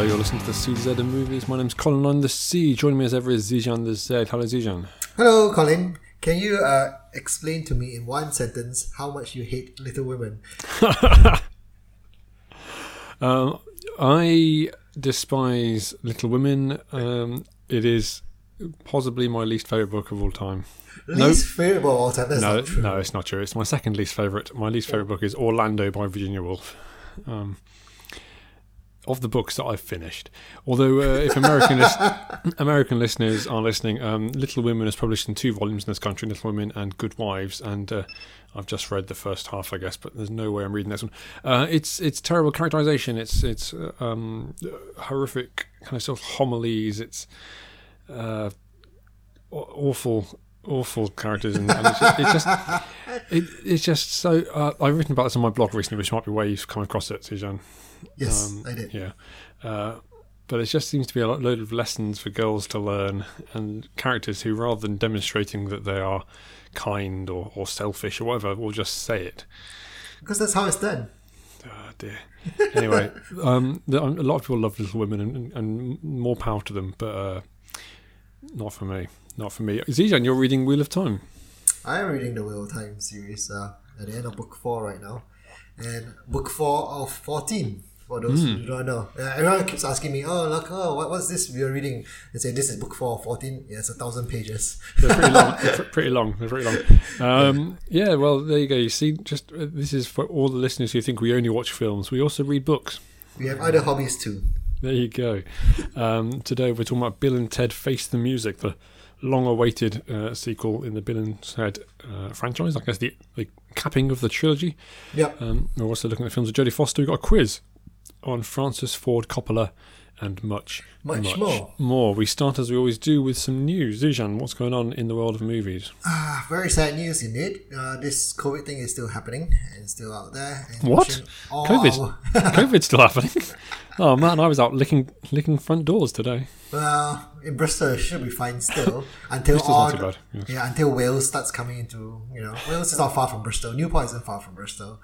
Hello, you're listening to the CZ and Movies. My name's Colin on the C. Joining me as ever is Zijan the Z. Hello, Zijan. Hello, Colin. Can you uh, explain to me in one sentence how much you hate Little Women? Um, I despise Little Women. Um, it is possibly my least favourite book of all time. Least favourite of all time. That's no, no, it's not true. It's my second least favourite. My least favourite book is Orlando by Virginia Woolf. Um, of the books that I've finished, although uh, if American lis- American listeners are listening, um, Little Women is published in two volumes in this country: Little Women and Good Wives, and uh, I've just read the first half, I guess, but there's no way I'm reading this one. Uh, it's it's terrible characterization. It's it's uh, um, horrific kind of sort of homilies. It's uh, awful awful characters and, and it's, just, it's just it, it's just so uh, I've written about this on my blog recently which might be where you've come across it Zijan Yes, um, I did. yeah uh, but it just seems to be a lot, load of lessons for girls to learn and characters who rather than demonstrating that they are kind or, or selfish or whatever will just say it Because that's how it's done. Oh dear. Anyway, um, the, a lot of people love Little Women, and, and more power to them. But uh, not for me. Not for me. Zijan, you're reading Wheel of Time. I am reading the Wheel of Time series uh, at the end of book four right now. And book four of 14, for those who don't know. Uh, everyone keeps asking me, oh, look, oh, what, what's this we're reading? They say, this is book four of 14. Yeah, it's a thousand pages. They're pretty long. They're pretty long. They're pretty long. Um, yeah. Well, there you go. You see, just uh, this is for all the listeners who think we only watch films. We also read books. We have other hobbies too. There you go. Um, today we're talking about Bill and Ted Face the Music, the long-awaited uh, sequel in the Bill and Ted uh, franchise. I guess the, the capping of the trilogy. Yep. Um, we're also looking at films of Jodie Foster. We've got a quiz on Francis Ford Coppola and much, Much more. more. We start as we always do with some news. Zijan, what's going on in the world of movies? Ah, very sad news indeed. Uh, this COVID thing is still happening and still out there. What? COVID? our- COVID's still happening. Oh man, I was out licking licking front doors today. Well, in Bristol it should be fine still until Bristol's all not too bad, yes. yeah until Wales starts coming into you know Wales is not far from Bristol. Newport isn't far from Bristol.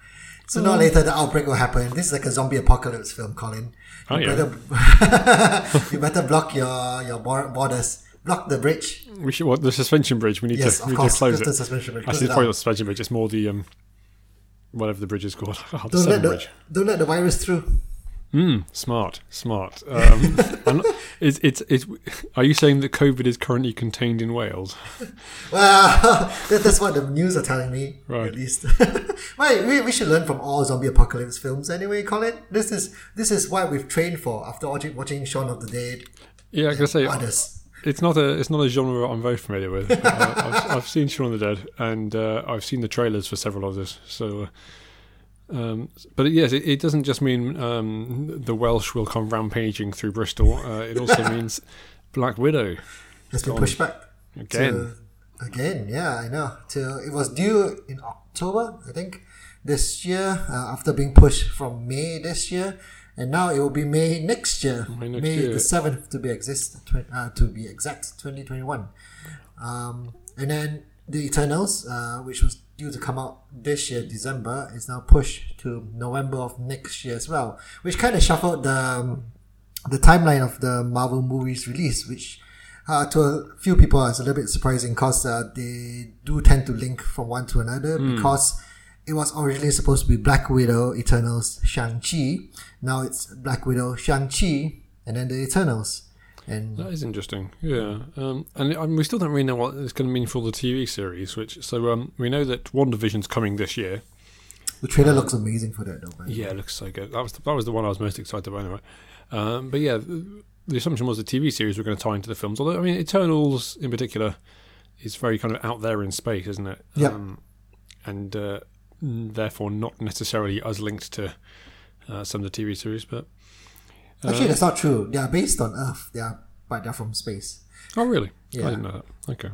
Sooner or later the outbreak will happen. This is like a zombie apocalypse film, Colin. Oh, you, yeah. better, you better block your your borders. Block the bridge. We should what the suspension bridge. We need Yes, to of we need to close just the it. suspension bridge. Close Actually, it's probably not the suspension bridge. It's more the um, whatever the bridge is called. Oh, the Don't let the Bridge. don't let the virus through. Mm, smart, smart. Um, and it's, it's, it's, are you saying that COVID is currently contained in Wales? Well, that, that's what the news are telling me, Right. at least. right, we, we should learn from all zombie apocalypse films anyway, Colin. This is this is what we've trained for after watching, watching Shaun of the Dead. Yeah, I can say Others. it's not a it's not a genre I'm very familiar with. uh, I've, I've seen Shaun of the Dead and uh, I've seen the trailers for several others. So, uh, um, but yes, it, it doesn't just mean um, the Welsh will come rampaging through Bristol. Uh, it also means Black Widow Has been pushed back. again. To, again, yeah, I know. Till it was due in October, I think, this year, uh, after being pushed from May this year. And now it will be May next year, May May, year. the seventh to be exist, tw- uh, to be exact, twenty twenty one. Um, and then the Eternals, uh, which was due to come out this year, December, is now pushed to November of next year as well, which kind of shuffled the um, the timeline of the Marvel movies release, which uh, to a few people is a little bit surprising because uh, they do tend to link from one to another because it was originally supposed to be Black Widow, Eternals, Shang-Chi. Now it's Black Widow, Shang-Chi, and then the Eternals. And That is interesting, yeah. Um, and I mean, we still don't really know what it's going to mean for the TV series. Which so um, we know that WandaVision's coming this year. the trailer looks amazing for that though. Yeah, it looks so good. That was the, that was the one I was most excited about anyway. Um, but yeah, the, the assumption was the TV series were going to tie into the films. Although I mean, Eternals in particular is very kind of out there in space, isn't it? Yeah. Um, and uh, therefore not necessarily as linked to uh, some of the TV series, but Actually, that's not true. They are based on Earth. They are, but they're from space. Oh, really? I Yeah. didn't know that. Okay.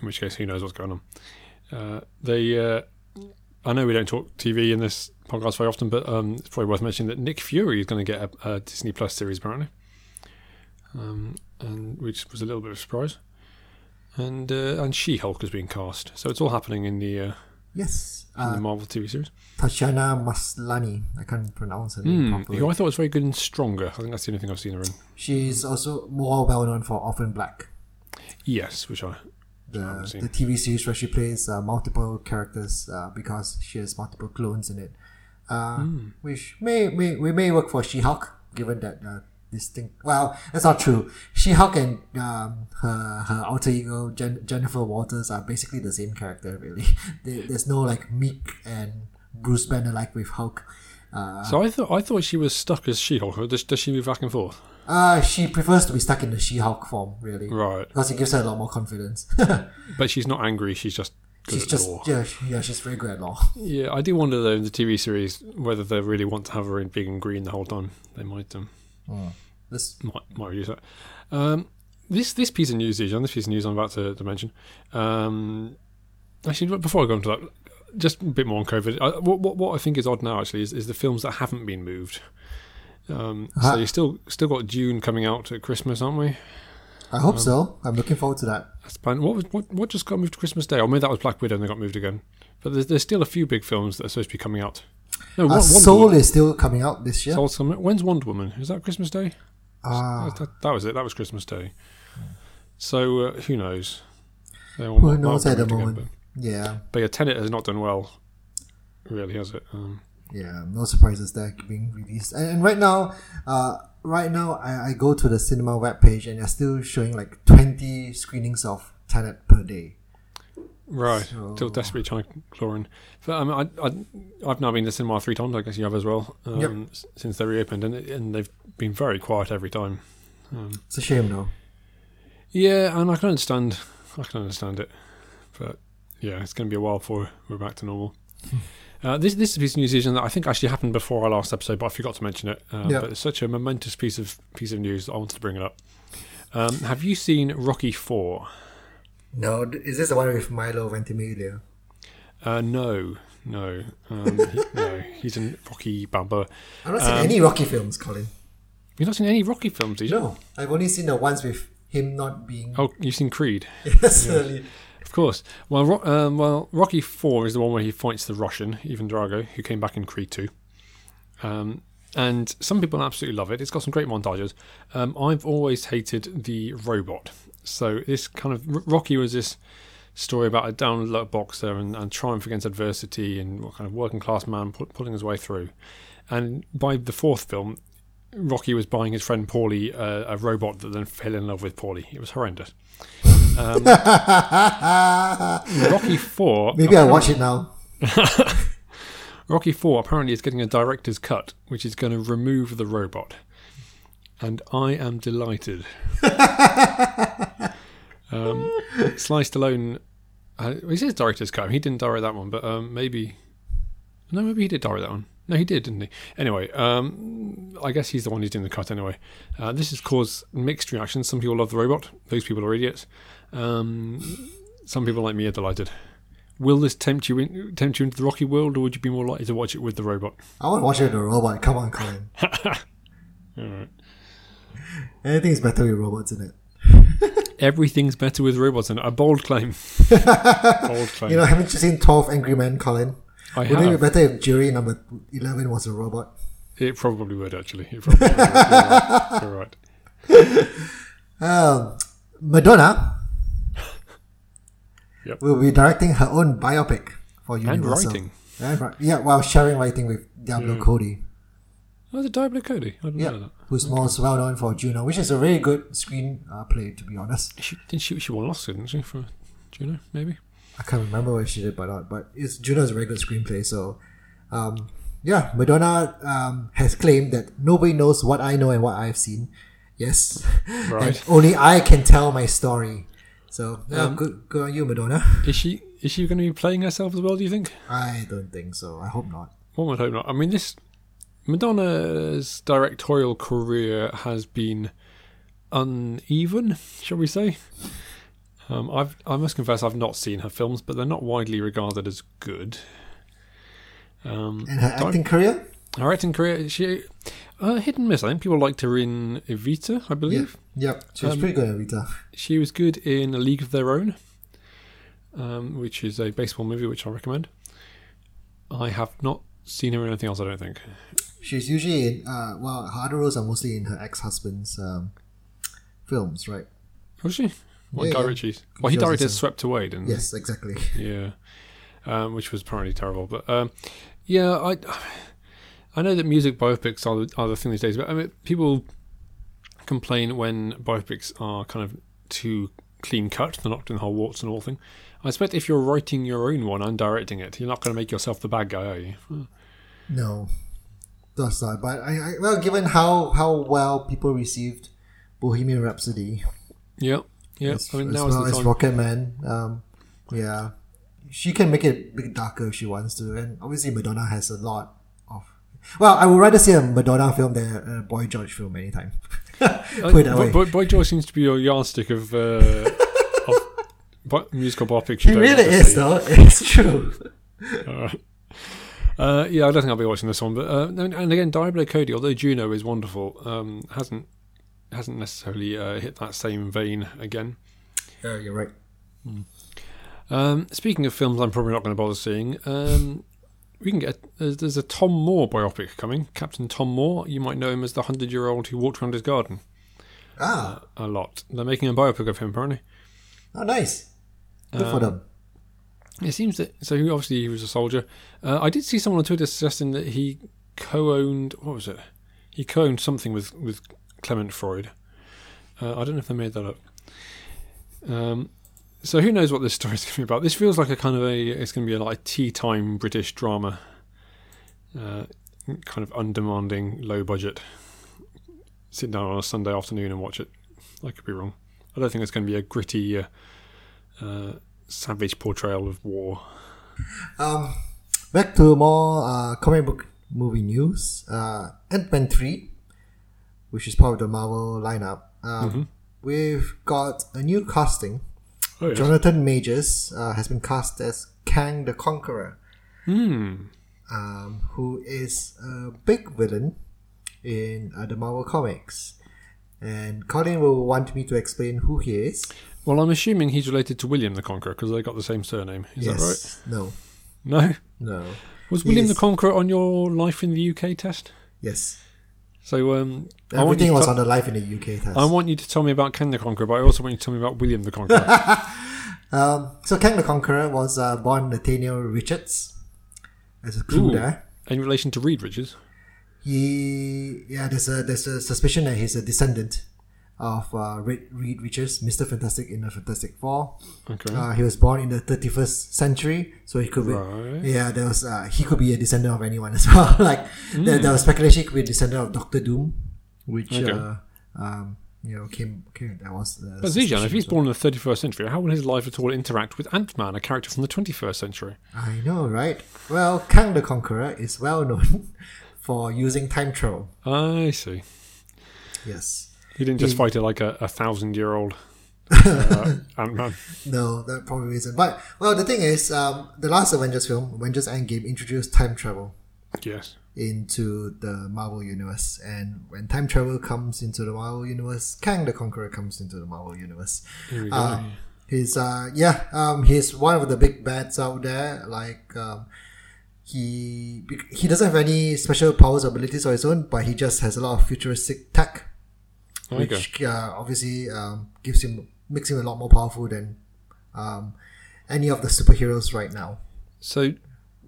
In which case, who knows what's going on? Uh, they, uh, I know we don't talk TV in this podcast very often, but um, it's probably worth mentioning that Nick Fury is going to get a, a Disney Plus series apparently, um, and which was a little bit of a surprise. And uh, and She Hulk has been cast, so it's all happening in the uh, Yes. in the Uh, Marvel TV series. Tatiana Maslany. I can't pronounce her name Hmm, properly. who I thought was very good and Stronger. I think that's the only thing I've seen her in. She's also more well known for Orphan Black, Yes, which I the, the TV series where she plays uh, multiple characters uh, because she has multiple clones in it. Uh, Hmm. Which may, may we may work for She Hulk, given that this thing. Well, that's not true. She Hulk and um, her her alter ego Jen- Jennifer Walters are basically the same character. Really, there, there's no like Meek and Bruce Banner like with Hulk. Uh, So I thought I thought she was stuck as She-Hulk. Or does, does she move back and forth? uh, she prefers to be stuck in the She Hulk form, really, Right, because it gives her a lot more confidence. but she's not angry. She's just good she's just law. yeah, yeah, she's very good at law. Yeah, I do wonder though in the TV series whether they really want to have her in big and green the whole time. They might um, This might might use that. Um, this this piece of news, John, this piece of news I'm about to, to mention. Um, actually, before I go into that, just a bit more on COVID. I, what, what what I think is odd now actually is, is the films that haven't been moved. Um, Uh-huh. So you still still got Dune coming out at Christmas, aren't we? I Um, hope so. I'm looking forward to that. That's planned. What was what what just got moved to Christmas Day? Or maybe that was Black Widow and they got moved again. But there's, there's still a few big films that are supposed to be coming out. No, Uh, Soul Woman. is still coming out this year. Soul's coming- When's Wonder Woman? Is that Christmas Day? Ah, that, that was it. That was Christmas Day. So uh, who knows? Who knows at the again, moment? but, yeah, but yeah, Tenet has not done well. Really, has it? Um, yeah. No surprises there being released. And, and right now, uh, right now, I, I go to the cinema webpage and they're still showing like 20 screenings of Tenet per day. Right. So- Still desperately trying to claw in. But um, I, I, I've now been to cinema three times. I guess you have as well. Um, Yep. s- Since they reopened, and and they've been very quiet every time. Um, It's a shame though. Yeah, and I can understand. I can understand it, but yeah, it's going to be a while before we're back to normal. uh, this this is a piece of news that I think actually happened before our last episode, but I forgot to mention it. Uh, Yeah. But it's such a momentous piece of piece of news that I wanted to bring it up. Um, have you seen Rocky Four? No, is this the one with Milo Ventimiglia? Uh, no, no, um, he, no. He's in Rocky Balboa. I've not seen Um, any Rocky films, Colin. You've not seen any Rocky films, did you? No, I've only seen the ones with him not being Oh, you've seen Creed. necessarily. Of course. Well, Ro- um, well, Rocky Four is the one where he fights the Russian Ivan Drago, who came back in Creed Two. Um, and some people absolutely love it. It's got some great montages. Um, I've always hated the robot. So this kind of Rocky was this story about a down luck boxer and, and triumph against adversity and what kind of working class man pu- pulling his way through. And by the fourth film, Rocky was buying his friend Paulie uh, a robot that then fell in love with Paulie. It was horrendous. Um, Rocky Four. Maybe I'll watch it now. Rocky Four apparently is getting a director's cut, which is going to remove the robot, and I am delighted. um, Sly Stallone, uh, he says director's cut. He didn't direct that one, but um, maybe no, maybe he did direct that one. No, he did, didn't he? Anyway, um, I guess he's the one who's doing the cut anyway. Uh, this has caused mixed reactions. Some people love the robot. Those people are idiots. Um, some people like me are delighted. Will this tempt you in, tempt you into the Rocky world, or would you be more likely to watch it with the robot? I want to watch it with the robot. Come on, Colin. Alright. Anything is better with robots in it. Everything's better with robots, in it. a bold claim. bold claim. You know, haven't you seen 12 Angry Men, Colin? I Wouldn't it be better if jury number 11 was a robot? It probably would actually. It probably would. You're right. You're right. Um, Madonna Yep. will be directing her own biopic for And Universal. writing. And writing. Yeah, while sharing writing with Diablo Cody. Oh, the Diablo Cody. I didn't know that. who's most well known for Juno, which is a very good screen uh, play, to be honest. She, didn't she? She won an Oscar, didn't she? For Juno, maybe. I can't remember what she did, but not. But it's Juno's a very good screenplay. So, um, yeah, Madonna um, has claimed that nobody knows what I know and what I've seen. Yes, Right. and only I can tell my story. So, yeah, Um, good, good on you, Madonna. Is she? Is she going to be playing herself as well? Do you think? I don't think so. I hope not. One would hope not. I mean, this Madonna's directorial career has been uneven, shall we say? Um, I've I must confess I've not seen her films, but they're not widely regarded as good. Um, And her acting career? her acting career, she uh, hit and miss. I think people liked her in Evita, I believe. Yep, she was Um, pretty good at Rita. She was good in A League of Their Own, um, which is a baseball movie which I recommend. I have not seen her in anything else. I don't think. She's usually in, uh, well, her other roles are mostly in her ex husband's um, films, right? Was she? What Yeah, Guy yeah. Ritchie's? Well, he directed Swept Away, didn't Yes, exactly. Yeah. Um, which was apparently terrible, but um, yeah, I I know that music biopics are the, are the thing these days, but I mean, people complain when biopics are kind of too clean cut. They're not doing the whole warts and all thing. I expect if you're writing your own one and directing it, you're not going to make yourself the bad guy, are you? No, that's that. But I, I well, given how how well people received Bohemian Rhapsody, Yeah, yeah. as, I mean, now well as. Rocketman, um, yeah, she can make it a bit darker if she wants to, and obviously Madonna has a lot of. Well, I would rather see a Madonna film than a Boy George film anytime. Put Uh. Boy, Boy George seems to be your yardstick of, uh, of musical. He you really is, though. It's true. Alright. Uh, yeah, I don't think I'll be watching this one, but uh, and again, Diablo Cody, although Juno is wonderful, um, hasn't hasn't necessarily uh, hit that same vein again. Yeah, you're right. Um, speaking of films, I'm probably not going to bother seeing. Um, we can get there's, there's a Tom Moore biopic coming. Captain Tom Moore, you might know him as the hundred-year-old who walked around his garden Ah, a lot. They're making a biopic of him, apparently. oh, nice. Good for Um, them. It seems that so. He, obviously, he was a soldier. Uh, I did see someone on Twitter suggesting that he co-owned. What was it? He co-owned something with with Clement Freud. Uh, I don't know if they made that up. Um, so who knows what this story is going to be about? This feels like a kind of a. It's going to be a, like tea time British drama. Uh, kind of undemanding, low budget. Sit down on a Sunday afternoon and watch it. I could be wrong. I don't think it's going to be a gritty. Uh, uh, savage portrayal of war. Um, back to more uh, comic book movie news. Uh, Ant Man three, which is part of the Marvel lineup. Um, We've got a new casting. Oh, yes. Jonathan Majors uh, has been cast as Kang the Conqueror, Hmm. um, who is a big villain in uh, the Marvel comics. And Colin will want me to explain who he is. Well, I'm assuming he's related to William the Conqueror because they got the same surname. Is that right? yes. No. No. No. Was William Yes. the Conqueror on your Life in the UK test? Yes. So um, Everything was tell- on the Life in the UK test. I want you to tell me about Kang the Conqueror, but I also want you to tell me about William the Conqueror. Um, so Kang the Conqueror was uh, born Nathaniel Richards as a clue Ooh. there. in relation to Reed Richards. He yeah, there's a there's a suspicion that he's a descendant of uh, Reed, Reed Richards, Mister Fantastic in the Fantastic Four. Okay. Uh, he was born in the 31st century, so he could be Right. yeah. There was uh, he could be a descendant of anyone as well. like there, there was speculation he could be a descendant of Doctor Doom, which Okay. uh, um, you know came came that was. Uh, But Zijan, if he's born in the 31st century, how will his life at all interact with Ant Man, a character from the 21st century? I know, right? Well, Kang the Conqueror is well known for using time travel. I see. Yes. He didn't just He- fight it like a, a thousand year old uh, Ant Man. No, that probably isn't. But well, the thing is, um, the last Avengers film, Avengers Endgame, introduced time travel Yes. into the Marvel universe, and when time travel comes into the Marvel universe, Kang the Conqueror comes into the Marvel universe. Here we go. Uh, he's uh yeah um he's one of the big bads out there. Like um, he he doesn't have any special powers or abilities of his own, but he just has a lot of futuristic tech, there you go. which uh, obviously um, gives him makes him a lot more powerful than um, any of the superheroes right now. So,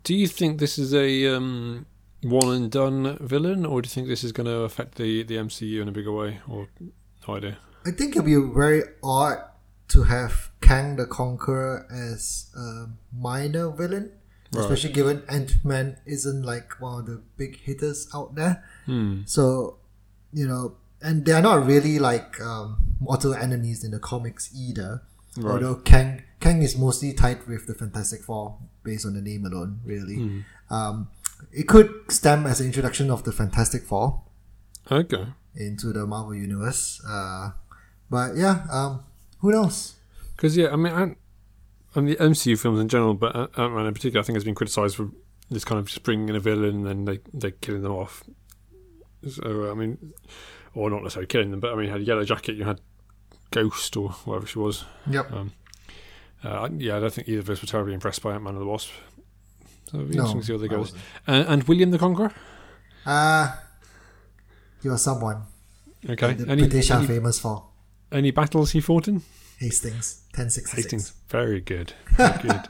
do you think this is a um, one and done villain, or do you think this is going to affect the, the MCU in a bigger way? Or no idea. I think it'd be very odd to have Kang the Conqueror as a minor villain, Right. especially given Ant Man isn't like one of the big hitters out there. Hmm. So, you know, and they're not really like um, mortal enemies in the comics either. Right. Although Kang Kang is mostly tied with the Fantastic Four based on the name alone, really. Hmm. Um, it could stem as an introduction of the Fantastic Four Okay. into the Marvel universe. Uh, but yeah, um, who knows? Because yeah, I mean, Ant, and the MCU films in general, but Ant Man in particular, I think has been criticised for this kind of just bringing in a villain and then they they killing them off. So I mean, or not necessarily killing them, but I mean, you had Yellow Jacket, you had Ghost or whatever she was. Yep. Uh, yeah, I don't think either of us were terribly impressed by Ant Man and the Wasp. So it'll be No, interesting to see how that I Uh, and William the Conqueror. Uh, you're someone Okay. the Any, British are any, famous for. any battles he fought in? Hastings, 1066. Hastings. Very good. Very good.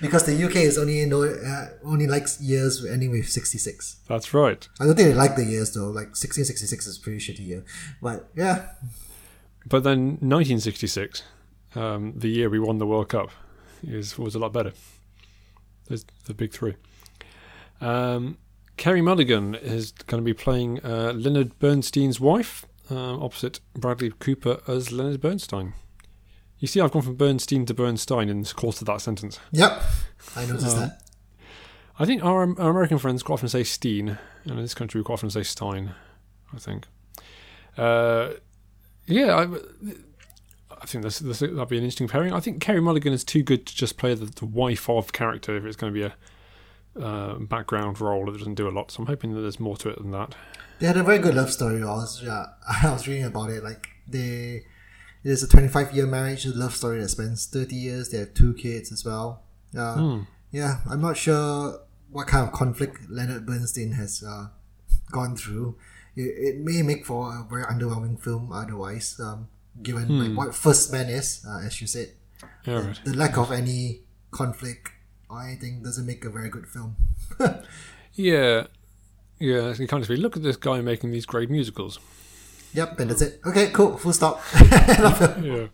Because the UK is only no, uh, only likes years ending with 66. That's right. I don't think they like the years though. Like 1666 is a pretty shitty year. But yeah, But then 1966, um, the year we won the World Cup, is was a lot better. There's the big three. Um, Carey Mulligan is going to be playing uh, Leonard Bernstein's wife, uh, opposite Bradley Cooper as Leonard Bernstein. You see, I've gone from Bernstein to Bernstein in the course of that sentence. yep, I noticed Um, that. I think our, our American friends quite often say Steen, and in this country we quite often say Stein. I think. Uh, yeah, I, I think this, this that'd be an interesting pairing. I think Carey Mulligan is too good to just play the, the wife of character if it's going to be a uh, background role that doesn't do a lot. So I'm hoping that there's more to it than that. They had a very good love story. I was, yeah, I was reading about it. Like they, it is a 25 year marriage, a love story that spans 30 years. They have two kids as well. Uh, Hmm. Yeah, I'm not sure what kind of conflict Leonard Bernstein has uh, gone through. It, it may make for a very underwhelming film otherwise, um, given Hmm. like what First Man is, uh, as you said. Yeah, right. The lack of any conflict or anything doesn't make a very good film. Yeah, yeah. You can't just be look at this guy making these great musicals. Yep, and that's it. Okay, cool. Full stop. yeah.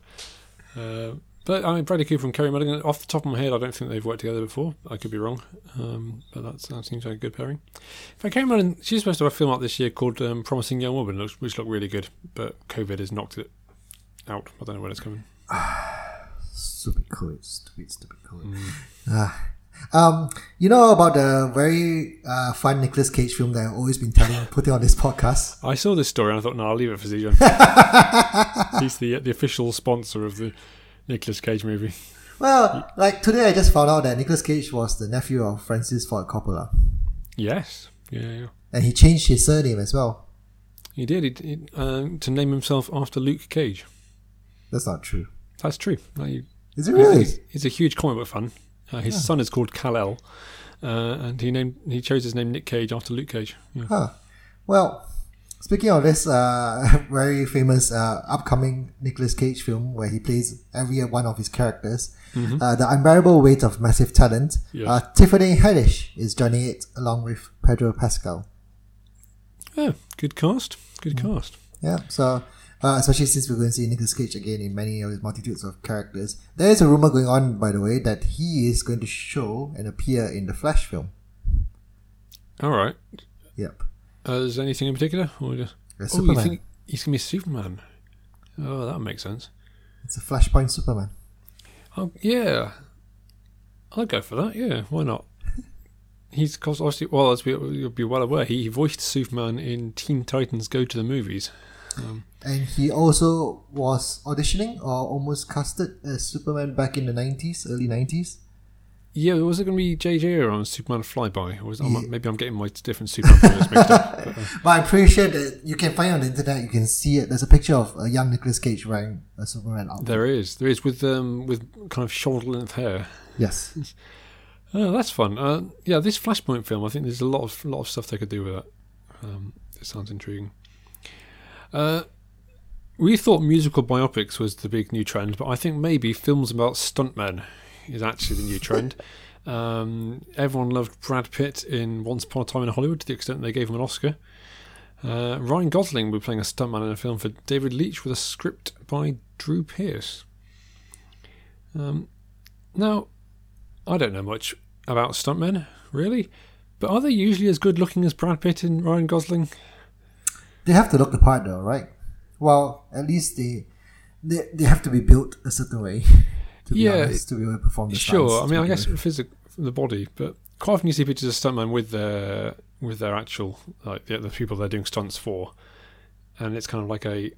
Uh, but I mean, Bradley Cooper and Carey Mulligan, off the top of my head, I don't think they've worked together before. I could be wrong, um, but that's, that seems like a good pairing. In fact, Carey Mulligan, she's supposed to have a film out this year called um, Promising Young Woman, which, which looked really good, but COVID has knocked it out. I don't know when it's coming. stupid COVID, stupid, stupid COVID. Mm. Ah. Um, you know about the very uh, fun Nicolas Cage film that I've always been telling, putting on this podcast. I saw this story and I thought, no, I'll leave it for Zijan. He's the the official sponsor of the Nicolas Cage movie. Well, like today, I just found out that Nicolas Cage was the nephew of Francis Ford Coppola, Yes, yeah, yeah. and he changed his surname as well. He did he, he, um, to name himself after Luke Cage. That's not true. That's true. You- Is it really? He's, he's a huge comic book fan. Uh, his son is called Kal El, uh, and he named he chose his name Nick Cage after Luke Cage. Yeah. Huh. Well, speaking of this uh, very famous uh, upcoming Nicolas Cage film where he plays every one of his characters, uh, The Unbearable Weight of Massive Talent, Yes. uh, Tiffany Haddish is joining it along with Pedro Pascal. Oh, good cast. Good cast. Yeah, so uh, especially since we're going to see Nicolas Cage again in many of his multitudes of characters. There is a rumor going on, by the way, that he is going to show and appear in the Flash film. All right. Yep. Uh, is there anything in particular? Or just, A oh, Superman. you think he's gonna be Superman? Oh, that makes sense. It's a Flashpoint Superman. Oh, yeah. I'll go for that. Yeah, why not? He's 'cause obviously well, as we, you'll be well aware, he voiced Superman in Teen Titans Go to the Movies. Um, And he also was auditioning or almost casted as Superman back in the 90s, early 90s. yeah, was it going to be JJ or on Superman Flyby? Or was, I'm- maybe I'm getting my different Superman mixed up. But, uh, But I'm pretty sure that you can find on the internet, you can see it. There's a picture of a young Nicolas Cage wearing a Superman outfit. there is, there is with um with kind of shoulder length hair. Yes. Oh, that's fun. Uh, yeah, this Flashpoint film, I think there's a lot of lot of stuff they could do with that. Um, it sounds intriguing. Uh, we thought musical biopics was the big new trend, but I think maybe films about stuntmen is actually the new trend. Um, everyone loved Brad Pitt in Once Upon a Time in Hollywood to the extent they gave him an Oscar. Uh, Ryan Gosling will be playing a stuntman in a film for David Leitch with a script by Drew Pearce. Um, now, I don't know much about stuntmen, really, but are they usually as good looking as Brad Pitt and Ryan Gosling? They have to look the part though, right? Well, at least they they, they have to be built a certain way to be Yeah, honest, to be able to perform the Sure, I mean, I guess begin with. physic the body, but quite often you see pictures of stuntmen with their with their actual like the, the people they're doing stunts for, and it's kind of like a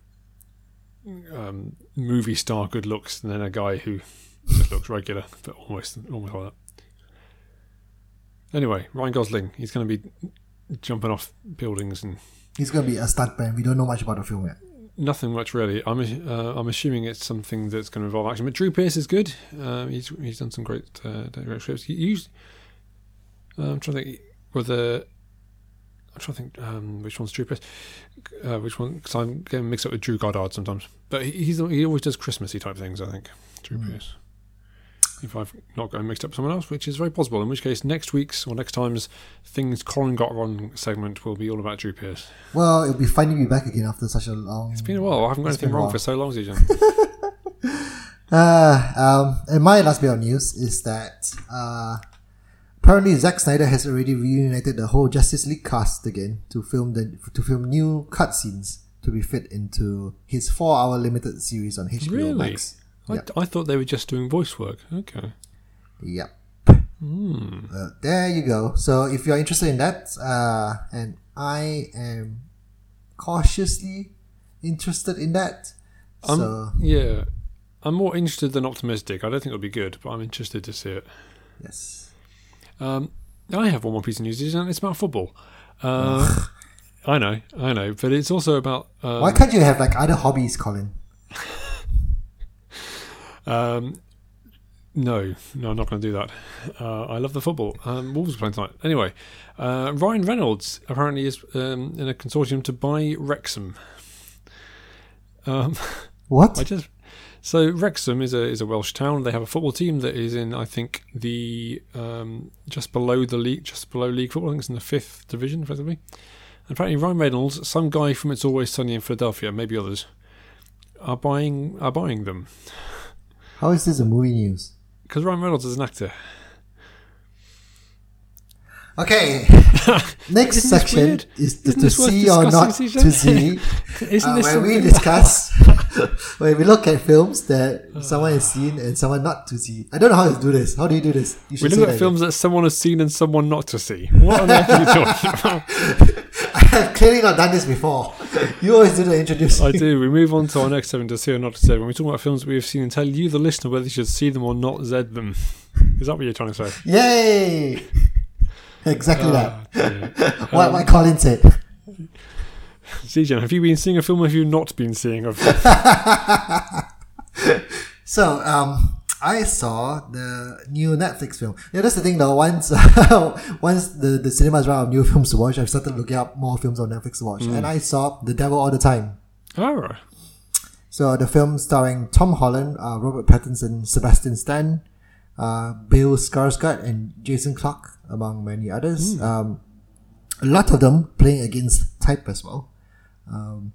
um, movie star good looks, and then a guy who just looks regular, but almost almost like that. Anyway, Ryan Gosling, he's going to be jumping off buildings and He's gonna be a stuntman. We don't know much about the film yet. Nothing much really. I'm uh, I'm assuming it's something that's going to involve action. But Drew Pearce is good. Uh, he's he's done some great uh, great scripts. He Uh, I'm trying to think whether. I'm trying to think um, which one's Drew Pearce. Uh, which one? Because I'm getting mixed up with Drew Goddard sometimes. But he, he's he always does Christmassy type things. I think Drew Hmm. Pearce. If I've not got mixed up with someone else, which is very possible. In which case, next week's or next time's things Colin got wrong segment will be all about Drew Pearce. Well, it'll be finding be back again after such a long. It's been a while. I haven't got anything wrong for so long, Zijan. Uh, um, and my last bit of news is that uh, apparently Zack Snyder has already reunited the whole Justice League cast again to film the to film new cutscenes to be fit into his four-hour limited series on HBO Really? Max. I, Yep. I thought they were just doing voice work. Okay. Yep. Hmm. Uh, there you go. So if you're interested in that, uh, and I am cautiously interested in that. Um, so Yeah. I'm more interested than optimistic. I don't think it'll be good, but I'm interested to see it. yes. Um, I have one more piece of news, and it's about football. Uh, I know, I know, but it's also about. Um, Why can't you have like other hobbies, Colin? Um, no, no, I'm not going to do that. Uh, I love the football. Um, Wolves are playing tonight. Anyway, uh, Ryan Reynolds apparently is um, in a consortium to buy Wrexham. Um, What? I just so Wrexham is a is a Welsh town. They have a football team that is in I think the um, just below the league, just below league football. I think it's in the fifth division, effectively. And apparently, Ryan Reynolds, some guy from It's Always Sunny in Philadelphia, maybe others, are buying are buying them How is this a movie news? because Ryan Reynolds is an actor. Okay. Next Isn't section is the to see or not discussing, to see. Isn't Uh, this where we discuss, where we look at films that someone has seen and someone not to see. I don't know how to do this. How do you do this? You We look at that. films that someone has seen and someone not to see. What on earth are you talking about? I have clearly not done this before. You always do the introducing. I do. We move on to our next seven to see or not to see. When we talk about films we have seen and tell you, the listener, whether you should see them or not zed them. Is that what you're trying to say? Yay! Exactly dear. that. What, what Colin said. Zijan, have you been seeing a film or have you not been seeing a film? So, um, I saw the new Netflix film. Yeah, that's the thing though. Once, once the, the cinemas run out of new films to watch, I've started looking up more films on Netflix to watch. And I saw The Devil All the Time. All right. So the film starring Tom Holland, uh, Robert Pattinson, Sebastian Stan, uh, Bill Skarsgård, and Jason Clarke, among many others. Um, a lot of them playing against type as well. Um,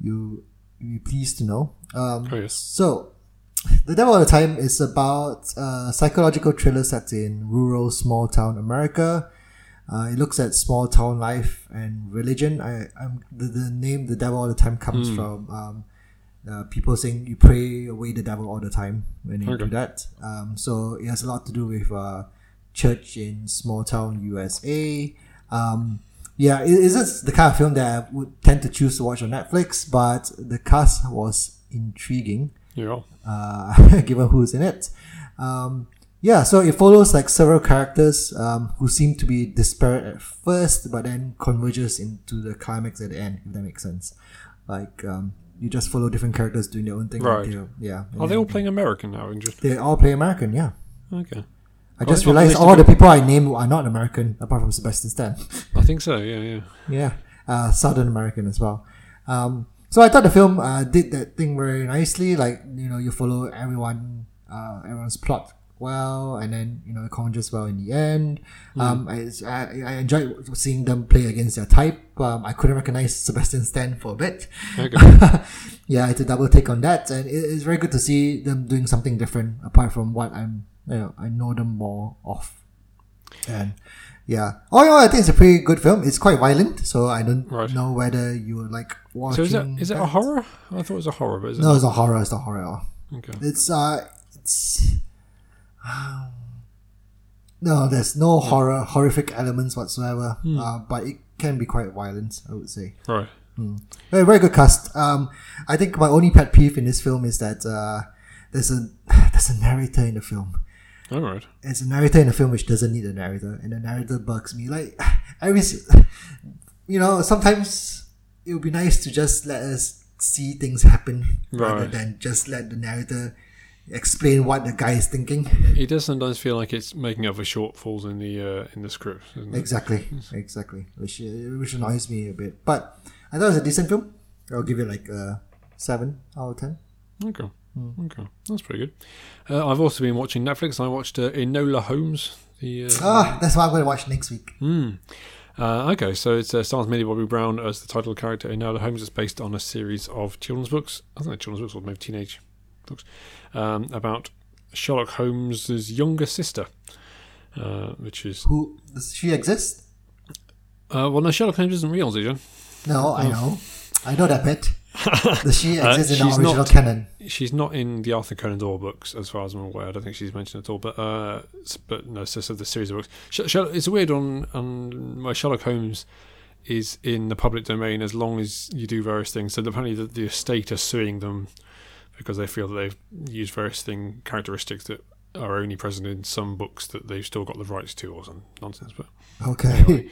you you be pleased to know. Um, Oh, yes. So, The Devil All the Time is about a psychological thriller set in rural, small town America. Uh, it looks at small town life and religion. I, I'm the, the name The Devil All the Time comes from um, uh, people saying you pray away the devil all the time when you Okay. do that. Um, so it has a lot to do with uh, church in small town USA. Um, yeah, it isn't the kind of film that I would tend to choose to watch on Netflix, but the cast was intriguing Yeah. uh, given who's in it. Um, yeah, so it follows like several characters um, who seem to be disparate at first, but then converges into the climax at the end. If that makes sense, like um, you just follow different characters doing their own thing. Right. yeah. Are they all playing American now? Just They all play American. Yeah. okay. I just realized all the people I named are not American, apart from Sebastian Stan. I think so. Yeah, yeah. Yeah, uh, Southern American as well. Um, so I thought the film uh, did that thing very nicely. Like you know, you follow everyone, uh, everyone's plot well, and then you know it converges well in the end. Um, I, I I enjoyed seeing them play against their type. Um, I couldn't recognize Sebastian Stan for a bit. Okay. yeah, it's a double take on that, and it, it's very good to see them doing something different apart from what I'm, you know, I know them more of. And yeah, Oh yeah, I think it's a pretty good film. It's quite violent, so I don't Right. know whether you would like watching. so is it is it a horror? I thought it was a horror, but is it? No, it's not horror. It's not horror. Okay. It's uh, it's. no, there's no horror, horrific elements whatsoever. Hmm. Uh, but it can be quite violent, I would say. Right. Very, very good cast. Um, I think my only pet peeve in this film is that uh, there's a there's a narrator in the film. All right. It's a narrator in the film which doesn't need a narrator, and the narrator bugs me. Like every, s- you know, sometimes it would be nice to just let us see things happen rather than just let the narrator explain what the guy is thinking. It does sometimes feel like it's making up for shortfalls in the uh, in the script. It? Exactly, exactly. Which uh, which annoys me a bit. But I thought it was a decent film. I'll give it like a seven out of ten. Okay. Okay, that's pretty good. Uh, I've also been watching Netflix. I watched uh, Enola Holmes. The uh, Ah, that's what I'm going to watch next week. Mm. Uh, okay, so it uh, stars Millie Bobby Brown as the title character. Enola Holmes is based on a series of children's books. I think they're children's books or maybe teenage books um, about Sherlock Holmes's younger sister, uh, which is Who does she exist? uh, well, no, Sherlock Holmes isn't real, Zijan. No, I know. I know that bit. Does she Uh, exist in the original not- canon? She's not in the Arthur Conan Doyle books, as far as I'm aware. I don't think she's mentioned at all. But uh, but no, so, so the series of books. Sherlock, it's weird on on Sherlock Holmes is in the public domain as long as you do various things. So apparently the, the estate are suing them because they feel that they've used various thing characteristics that are only present in some books that they've still got the rights to or some nonsense. But Okay.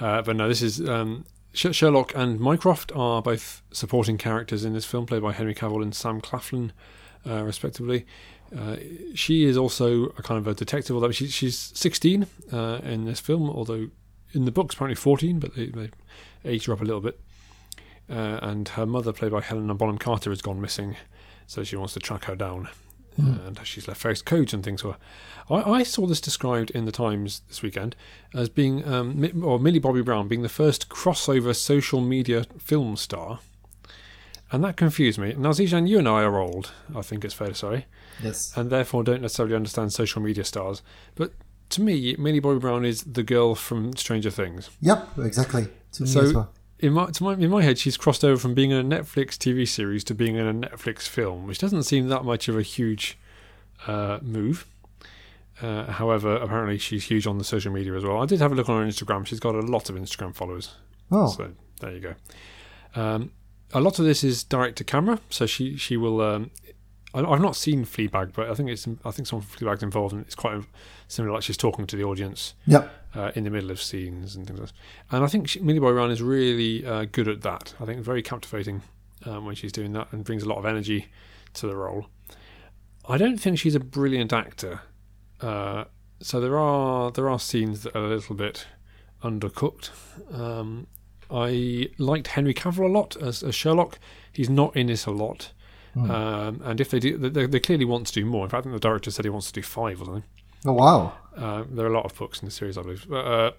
uh, but no, this is um, Sh- Sherlock and Mycroft are both supporting characters in this film, played by Henry Cavill and Sam Claflin, uh, respectively. Uh, she is also a kind of a detective, although she, she's 16 uh, in this film, although in the books apparently 14, but they, they aged her up a little bit. Uh, and her mother, played by Helena Bonham Carter, has gone missing, so she wants to track her down. Uh, and she's left various codes and things for. I, I saw this described in the Times this weekend as being, um, or Millie Bobby Brown being the first crossover social media film star. And that confused me. Now, Zijan, you and I are old, I think it's fair to say, yes. and therefore don't necessarily understand social media stars. But to me, Millie Bobby Brown is the girl from Stranger Things. Yep, exactly. To me So- as well. In my, to my, in my head, she's crossed over from being in a Netflix TV series to being in a Netflix film, which doesn't seem that much of a huge uh, move. Uh, however, apparently she's huge on the social media as well. I did have a look on her Instagram. She's got a lot of Instagram followers. Oh, So there you go. Um, a lot of this is direct to camera, so she she will. Um, I, I've not seen Fleabag, but I think it's I think some Fleabag's involved, and it's quite similar. Like she's talking to the audience yep. uh, in the middle of scenes and things like that. And I think she, Millie Bobby Brown is really uh, good at that. I think very captivating um, when she's doing that and brings a lot of energy to the role. I don't think she's a brilliant actor. Uh, so there are there are scenes that are a little bit undercooked. Um, I liked Henry Cavill a lot as, as Sherlock. He's not in this a lot. Um, and if they do, they, they clearly want to do more. In fact, I think the director said he wants to do five or something. Oh, wow. Uh, there are a lot of books in the series, I believe. But, uh,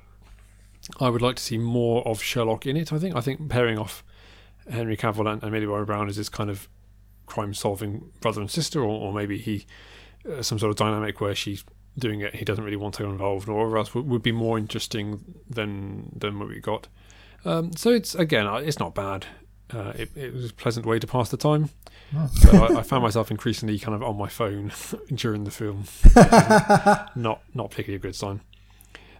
I would like to see more of Sherlock in it. I think. I think pairing off Henry Cavill and, Millie Bobby Brown as this kind of crime-solving brother and sister, or, or maybe he uh, some sort of dynamic where she's doing it, he doesn't really want to get involved, or whatever else would, would be more interesting than than what we got. Um, so it's again, uh, it's not bad. Uh, it, it was a pleasant way to pass the time. So I, I found myself increasingly kind of on my phone during the film not not particularly a good sign.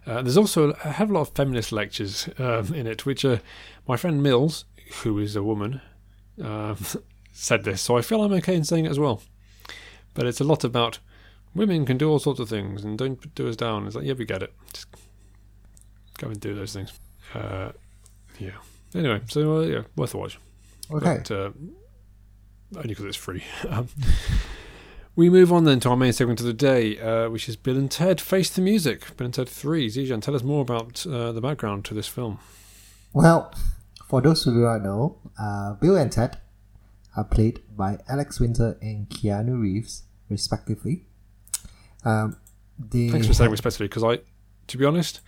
Uh, there's also a have a lot of feminist lectures um, in it, which uh, my friend Mills, who is a woman, um, said this, so I feel I'm okay in saying it as well. But it's a lot about women can do all sorts of things and don't do us down. It's like, yeah, we get it. Just go and do those things. Uh, yeah. Anyway, so uh, yeah, worth a watch. Okay. But, uh, only because it's free. um, we move on then to our main segment of the day, uh, which is Bill and Ted Face the Music. Bill and Ted 3. Zijan, tell us more about uh, the background to this film. Well, for those who do not know, uh, Bill and Ted are played by Alex Winter and Keanu Reeves, respectively. Um, Thanks for saying respectively, because I, to be honest,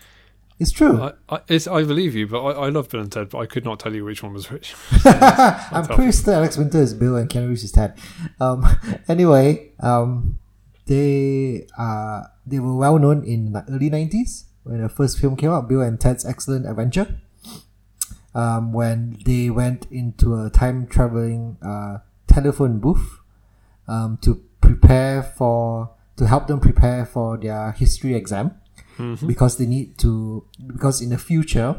It's true. I, I, it's, I believe you, but I, I love Bill and Ted, but I could not tell you which one was which. I'm pretty sure Alex Winter is Bill and Keanu Reeves is Ted. Um, anyway, um, they uh, they were well known in the early 90s when the first film came out, Bill and Ted's Excellent Adventure. Um, when they went into a time traveling uh, telephone booth um, to prepare for to help them prepare for their history exam because they need to because in the future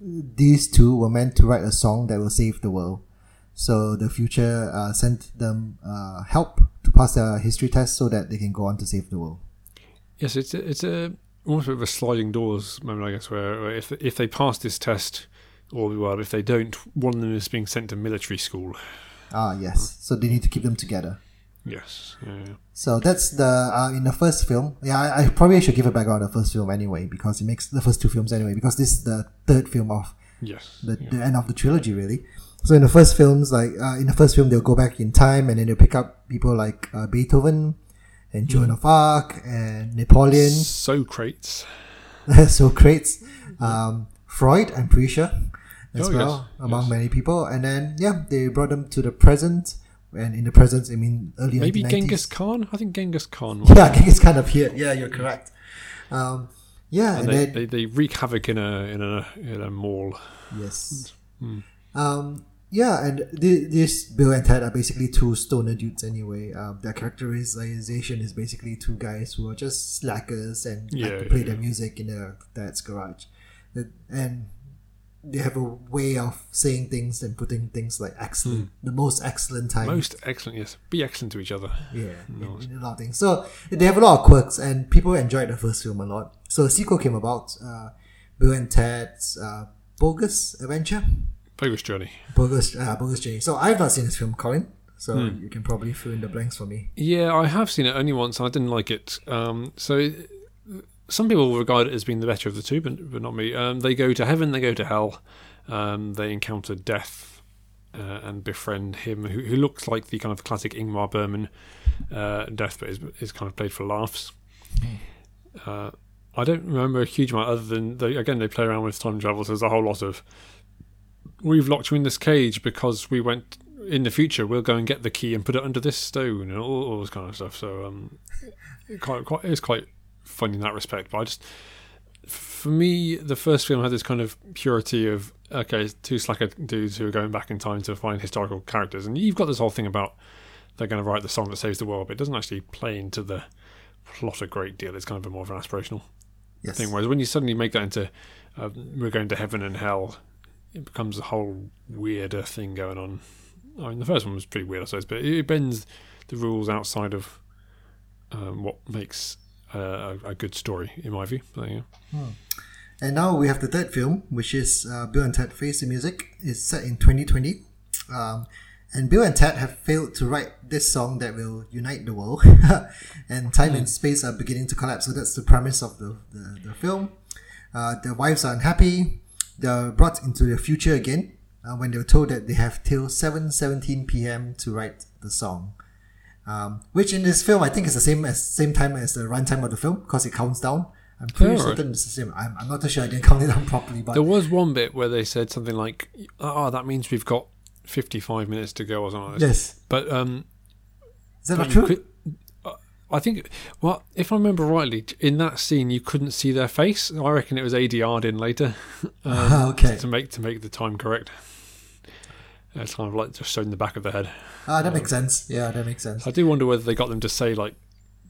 these two were meant to write a song that will save the world. So the future uh, sent them uh, help to pass their history test so that they can go on to save the world. Yes, it's a, it's a almost a bit of a sliding doors moment, I guess, where, where if if they pass this test, all will be well. If they don't, one of them is being sent to military school. Ah, yes. So they need to keep them together. Yes. Yeah. So that's the uh, in the first film. Yeah, I, I probably should give a background the first film anyway because it makes the first two films anyway because this is the third film of Yes. the, yeah. the end of the trilogy really. So in the first films, like uh, in the first film, they'll go back in time and then they'll pick up people like uh, Beethoven and Joan Hmm. of Arc and Napoleon, Socrates. Socrates, um, Freud. I'm pretty sure as Oh, well yes, among yes. many people. And then yeah, they brought them to the present. And in the present, I mean early Maybe 1990s. Genghis Khan. I think Genghis Khan. Was. Yeah, Genghis Khan appeared. Yeah, you're correct. Um, yeah, And and, they, then they, they wreak havoc in a in a in a mall. Yes. Hmm. Um, yeah, and th- this Bill and Ted are basically two stoner dudes anyway. Um, their characterization is basically two guys who are just slackers and like to play yeah, their music in their dad's garage. And they have a way of saying things and putting things like excellent, the most excellent time. Most excellent. Yes. Be excellent to each other. Yeah, in, in a lot of things. So they have a lot of quirks, and people enjoyed the first film a lot. So a sequel came about, uh, Bill and Ted's uh, Bogus Adventure, Bogus journey. Bogus, uh, Bogus Journey. So I've not seen this film, Colin. So you can probably fill in the blanks for me. Yeah, I have seen it only once, and I didn't like it. Um, so it- some people regard it as being the better of the two, but, but not me. Um, they go to heaven, they go to hell. Um, they encounter death uh, and befriend him, who, who looks like the kind of classic Ingmar Bergman uh, death, but is, is kind of played for laughs. Uh, I don't remember a huge amount other than they, again they play around with time travel. So there's a whole lot of we've locked you in this cage because we went in the future. We'll go and get the key and put it under this stone and all, all this kind of stuff. So um, quite quite it's quite funny in that respect. But I just for me the first film had this kind of purity of okay two slacker dudes who are going back in time to find historical characters, and you've got this whole thing about they're going to write the song that saves the world, but it doesn't actually play into the plot a great deal. It's kind of a more of an aspirational Yes. thing. Whereas when you suddenly make that into uh, we're going to heaven and hell, it becomes a whole weirder thing going on. I mean, the first one was pretty weird, I suppose, but it bends the rules outside of um, what makes a, a good story, in my view. But, yeah. And now we have the third film, which is uh, Bill and Ted Face the Music. It's set in 2020. Um, and Bill and Ted have failed to write this song that will unite the world. and time and space are beginning to collapse. So that's the premise of the, the, the film. Uh, their wives are unhappy. They're brought into the future again uh, when they were told that they have till 7.17 p.m. to write the song. Um, which in this film I think is the same as same time as the runtime of the film because it counts down. I'm pretty Oh, right. certain it's the same. I'm, I'm not too sure I didn't count it down properly, but There was one bit where they said something like, "Oh, that means we've got 55 minutes to go," or something like yes, But um, is that not true? could- I think, well, if I remember rightly, in that scene you couldn't see their face. I reckon it was ADR'd in later um, okay, to make to make the time correct. It's kind of like just showing the back of the head. ah, that makes sense. Yeah, that makes sense. I do wonder whether they got them to say like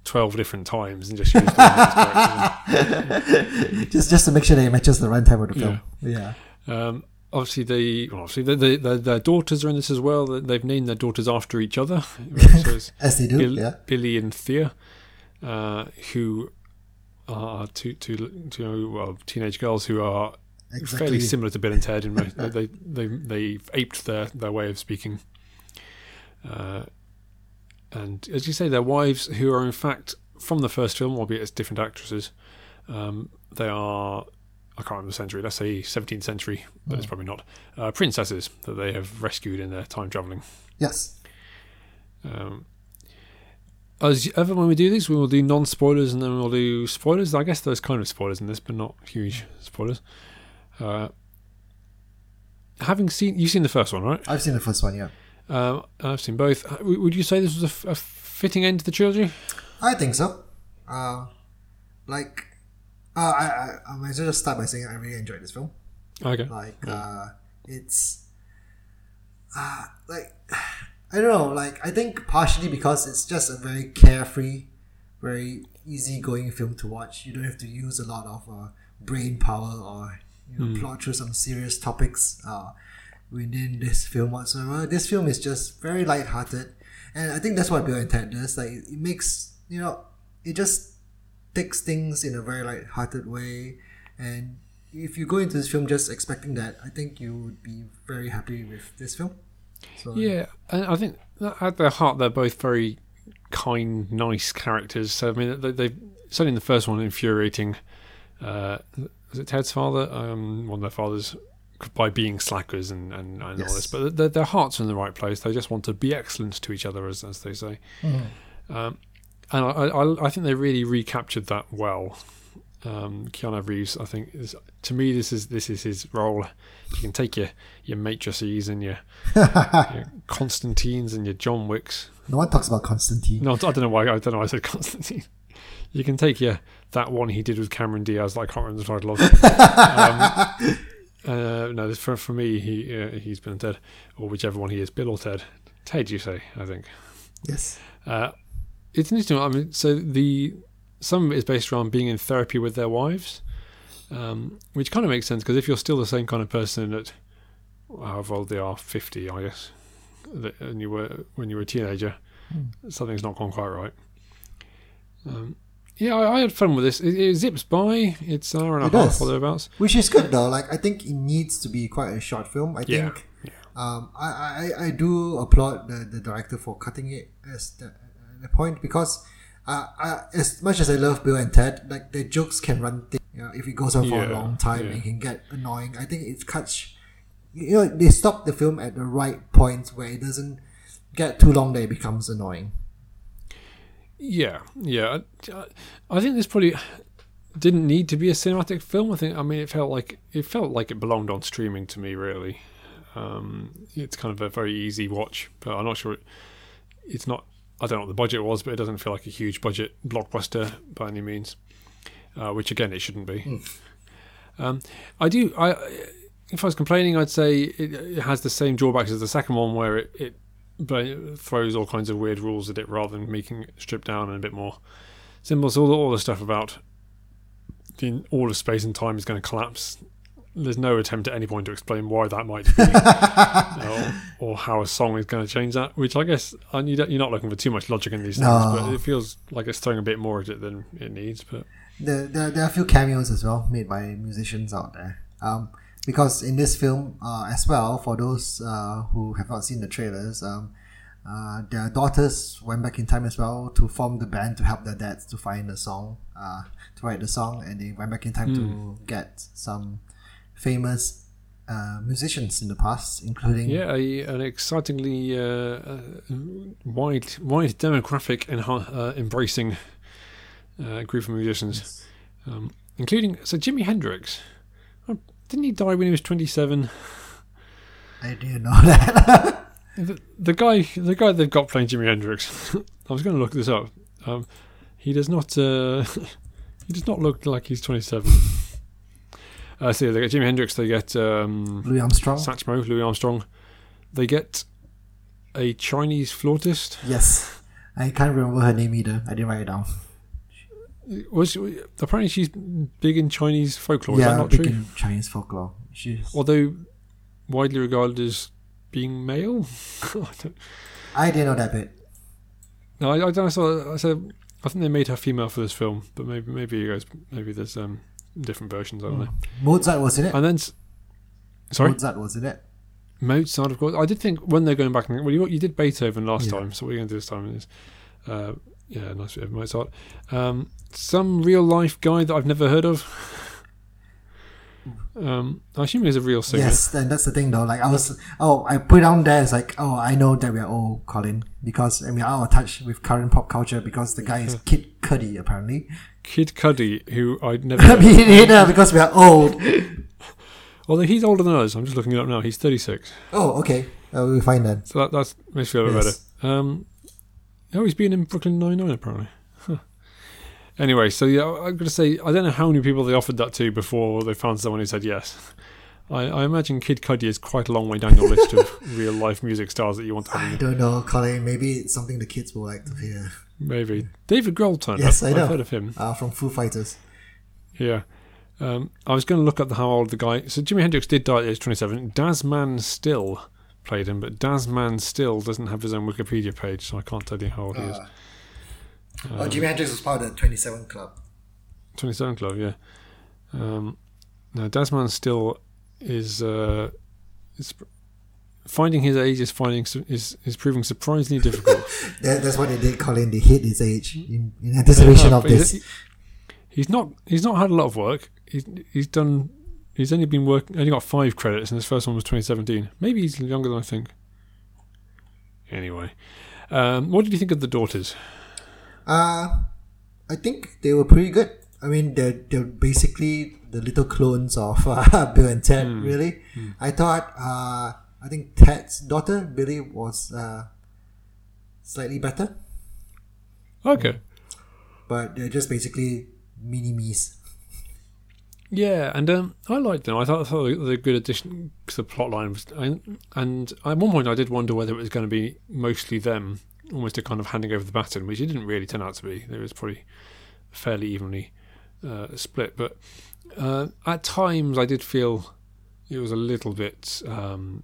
twelve different times and just the that's just just to make sure that it matches the runtime of the film. Yeah. Um, obviously, they well, obviously they, they, their, their daughters are in this as well. They- They've named their daughters after each other. So as they do. Bill, yeah. Billy and Thea, uh, who are two, two, two well, teenage girls who are Exactly. fairly similar to Bill and Ted. In most, they they they've aped their, their way of speaking. Uh, and as you say, their wives, who are in fact from the first film, albeit as different actresses, um, they are. I can't remember the century. Let's say 17th century, but it's probably not. Uh, princesses that they have rescued in their time traveling. Yes. Um, as ever, when we do these, we will do non spoilers and then we'll do spoilers. I guess there's kind of spoilers in this, but not huge spoilers. Uh, having seen, you've seen the first one, right? I've seen the first one. Yeah. Um, I've seen both. Uh, Would you say this was a, f- a fitting end to the trilogy? I think so. Uh, like, uh, I, I I might as well just start by saying I really enjoyed this film. Okay. Like, uh, it's, uh, like, I don't know. Like, I think partially because it's just a very carefree, very easygoing film to watch. You don't have to use a lot of uh, brain power or you know, plot through some serious topics uh, within this film whatsoever. This film is just very light-hearted, and I think that's what Bill Ted does. Like, it makes you know, it just takes things in a very light-hearted way, and if you go into this film just expecting that, I think you would be very happy with this film. So, Yeah, and I think at their heart, they're both very kind, nice characters. So I mean, they, they certainly in the first one, infuriating. Uh, was it Ted's father? Um, one of their fathers by being slackers and, and, and all this, but their, their hearts are in the right place. They just want to be excellent to each other, as as they say. Um, and I, I, I think they really recaptured that well. Um, Keanu Reeves, I think, is, to me, this is this is his role. You can take your your matrices and your, your Constantines and your John Wicks. No one talks about Constantine. No, I don't know why. I don't know. why I said Constantine. You can take your that one he did with Cameron Diaz. That I can't remember the title of. um, uh, no, for for me, he uh, he's been Ted, or whichever one he is, Bill or Ted. Ted, you say? I think. Yes. Uh, it's interesting. I mean, so the some of it is based around being in therapy with their wives, um, which kind of makes sense because if you're still the same kind of person at however old they are, fifty, I guess, that- and you were when you were a teenager, something's not gone quite right. Um, yeah, I, I had fun with this. It, it zips by. It's an hour and a It half does. or thereabouts. Which is good though. Like I think it needs to be quite a short film. I Yeah, think um, I, I, I do applaud the, the director for cutting it as the, the point because uh, I, as much as I love Bill and Ted, like the jokes can run thick. You know, if it goes on for a long time, yeah. it can get annoying. I think it cuts. You know, they stop the film at the right point where it doesn't get too long that it becomes annoying. Yeah, yeah. I, I think this probably didn't need to be a cinematic film. I think. I mean, it felt like it felt like it belonged on streaming to me. Really, um, it's kind of a very easy watch, but I'm not sure. It, it's not. I don't know what the budget was, but it doesn't feel like a huge budget blockbuster by any means. Uh, which again, it shouldn't be. Um, I do. I if I was complaining, I'd say it, it has the same drawbacks as the second one, where it, it but it throws all kinds of weird rules at it rather than making it strip down and a bit more simple. So all, all the stuff about the, all of space and time is going to collapse. There's no attempt at any point to explain why that might be, or, or how a song is going to change that. Which I guess don't, you're not looking for too much logic in these things, No. but it feels like it's throwing a bit more at it than it needs. But there, there, there are a few cameos as well made by musicians out there. Um, because in this film, uh, as well, for those uh, who have not seen the trailers, um, uh, their daughters went back in time as well to form the band to help their dads to find the song, uh, to write the song, and they went back in time to get some famous uh, musicians in the past, including yeah, a, an excitingly uh, uh, wide wide demographic and uh, embracing uh, group of musicians. um, including so Jimi Hendrix. Didn't he die when he was twenty seven? I do not know that. The, the guy, the guy they've got playing Jimi Hendrix. I was going to look this up. Um, he does not. Uh, he does not look like he's twenty seven. Uh, so yeah, they get Jimi Hendrix. They get um, Louis Armstrong. Satchmo, Louis Armstrong. They get a Chinese flautist. Yes, I can't remember her name either. I didn't write it down. Was apparently she's big in Chinese folklore. Is yeah, that not big true? in Chinese folklore. She's. Although widely regarded as being male. I I didn't know that bit. no, I, I don't. know. So I said I think they made her female for this film, but maybe maybe you guys maybe there's um different versions. I don't know. Mozart was in it. And then sorry, Mozart was in it. Mozart, of course. I did think when they're going back. and- Well, you, you did Beethoven last Yeah. time, so what are you going to do this time? Is uh, yeah, nice bit of Mozart. Um, some real life guy that I've never heard of. Um, I assume he's a real singer. Yes, and that's the thing though. Like I was, oh, I put down there. It's like, oh, I know that we are old, Colin, because I mean, out of touch with current pop culture because the guy is Kid Cudi apparently. Kid Cudi, who I'd never. I mean, neither because we are old. Although he's older than us, I'm just looking it up now. He's 36, Oh, okay, uh, we'll find that. so that that's makes me feel a bit Yes. better. Um, oh, he's been in Brooklyn Nine Nine apparently. Huh. Anyway, so yeah, I'm going to say I don't know how many people they offered that to before they found someone who said yes. I, I imagine Kid Cudi is quite a long way down your list of real life music stars that you want to have. I don't know, Colin. Maybe it's something the kids will like to hear. maybe David Grohl turned Yes, up. I know. I've heard of him. Uh, from Foo Fighters. Yeah. Um, I was going to look up the how old the guy. So Jimi Hendrix did die at age 27. DazMann Still played him, but DazMann Still doesn't have his own Wikipedia page, so I can't tell you how old he is. Uh, oh, Jimi Hendrix was part of the Twenty Seven Club. 27 Club, yeah. Um, no, DazMann Still is uh, is finding his age is finding is is proving surprisingly difficult. That, that's what they did, Colin. They hid his age in, in anticipation of But he's- this. He's not. He's not had a lot of work. He's he's done. He's only been working. Only got five credits, and his first one was 2017. Maybe he's younger than I think. Anyway, um, what did you think of the daughters? Uh, I think they were pretty good. I mean, they're, they're basically the little clones of uh, Bill and Ted, really. I thought, uh, I think Ted's daughter, Billy, was uh, slightly better, Okay. but they're just basically mini me's. Yeah, and um, I liked them. I thought, I thought they were a good addition to the plot line. And, and at one point, I did wonder whether it was going to be mostly them, almost a kind of handing over the baton, which it didn't really turn out to be. There was probably fairly evenly uh, split. But uh, at times, I did feel it was a little bit um,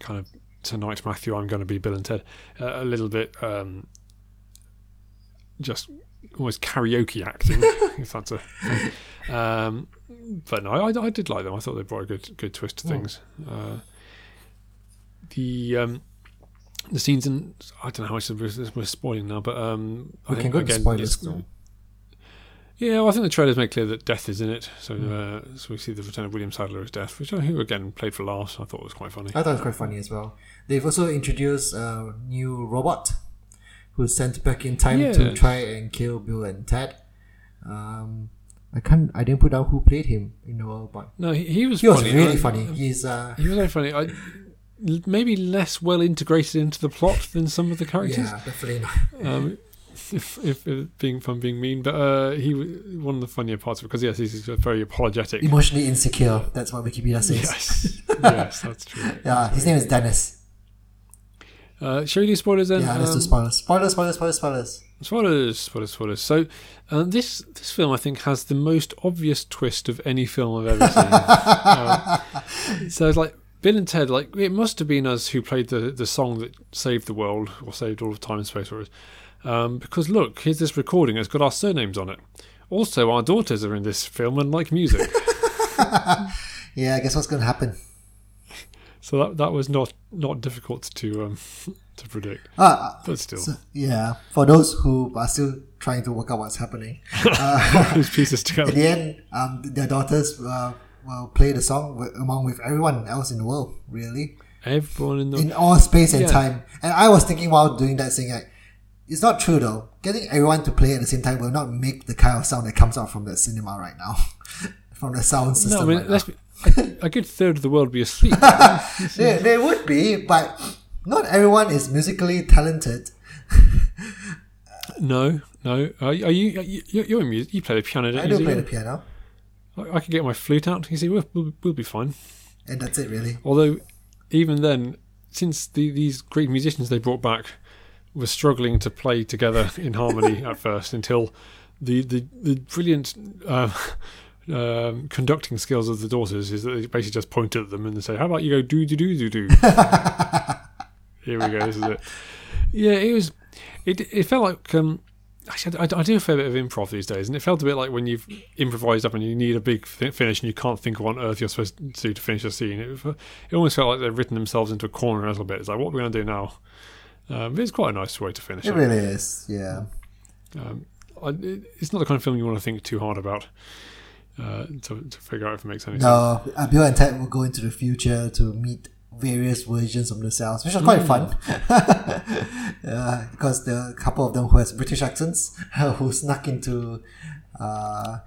kind of tonight, Matthew. I'm going to be Bill and Ted. Uh, a little bit um, just almost karaoke acting, if that's a. Thing. Um, but no, I, I did like them. I thought they brought a good good twist to things. Uh, the um, the scenes in I don't know how much we're spoiling now, but um, I We can think, go again, spoilers. Yeah, well, I think the trailers make clear that death is in it. So, Hmm. uh, so we see the return of William Sadler as death, which I who again played for laughs. I thought was quite funny. I thought it was quite funny as well. They've also introduced a new robot who's sent back in time to try and kill Bill and Ted. Um, I can't. I didn't put down who played him in the robot. No, he, he was He was funny. really I- funny. He's uh, He was very funny. I, maybe less well integrated into the plot than some of the characters. yeah, definitely not. um, if, if, if being fun, being mean, but uh, he one of the funnier parts because yes, he's very apologetic. Emotionally insecure. That's what Wikipedia says. Yes, yes, that's true. Yeah, his name is Dennis. Uh, shall we do spoilers then? Yeah, let's do Um, spoilers. Spoilers, spoilers, spoilers, spoilers. spoilers, spoilers, spoilers. So uh, this this film I think has the most obvious twist of any film I've ever seen. Uh, so it's like Bill and Ted, like it must have been us who played the the song that saved the world or saved all of time and space for us. Um, because look, here's this recording. It's got our surnames on it. Also, our daughters are in this film and like music. Yeah, I guess what's going to happen? So that that was not not difficult to um, to predict. Ah, But still, so, yeah. For those who are still trying to work out what's happening, those pieces at together. the end, um, their daughters uh, will play the song with, along with everyone else in the world. Really, Everyone in the in all space and Yeah. time. And I was thinking while doing that, saying like, it's not true though. Getting everyone to play at the same time will not make the kind of sound that comes out from the cinema right now, from the sound system. no, I mean, right let's now. be, a, a good third of the world would be asleep. There, there would be, but not everyone is musically talented. no, no. Are, you- are you? you're in music. You play the piano, don't I you? do play the piano, I, I could get my flute out. You see, we'll, we'll, we'll be fine. and that's it really. Although, even then, since the, these great musicians they brought back were struggling to play together in harmony at first, until the the, the brilliant uh, um, conducting skills of the daughters is that they basically just point at them and they say, "How about you go do do do do do." Here we go. This is it. Yeah, it was. It it felt like. Um, Actually, I, I do a fair bit of improv these days, and it felt a bit like when you've improvised up and you need a big fi- finish and you can't think of what on earth you're supposed to do to finish a scene. It, it almost felt like they've written themselves into a corner a little bit. It's like, what are we going to do now? Um, but it's quite a nice way to finish It it. really is, yeah. Um, I, it. It's not the kind of film you want to think too hard about uh, to, to figure out if it makes any sense. No, uh, Bill and Ted will go into the future to meet various versions of themselves, which was quite fun. uh, because there are a couple of them who has British accents who snuck into uh,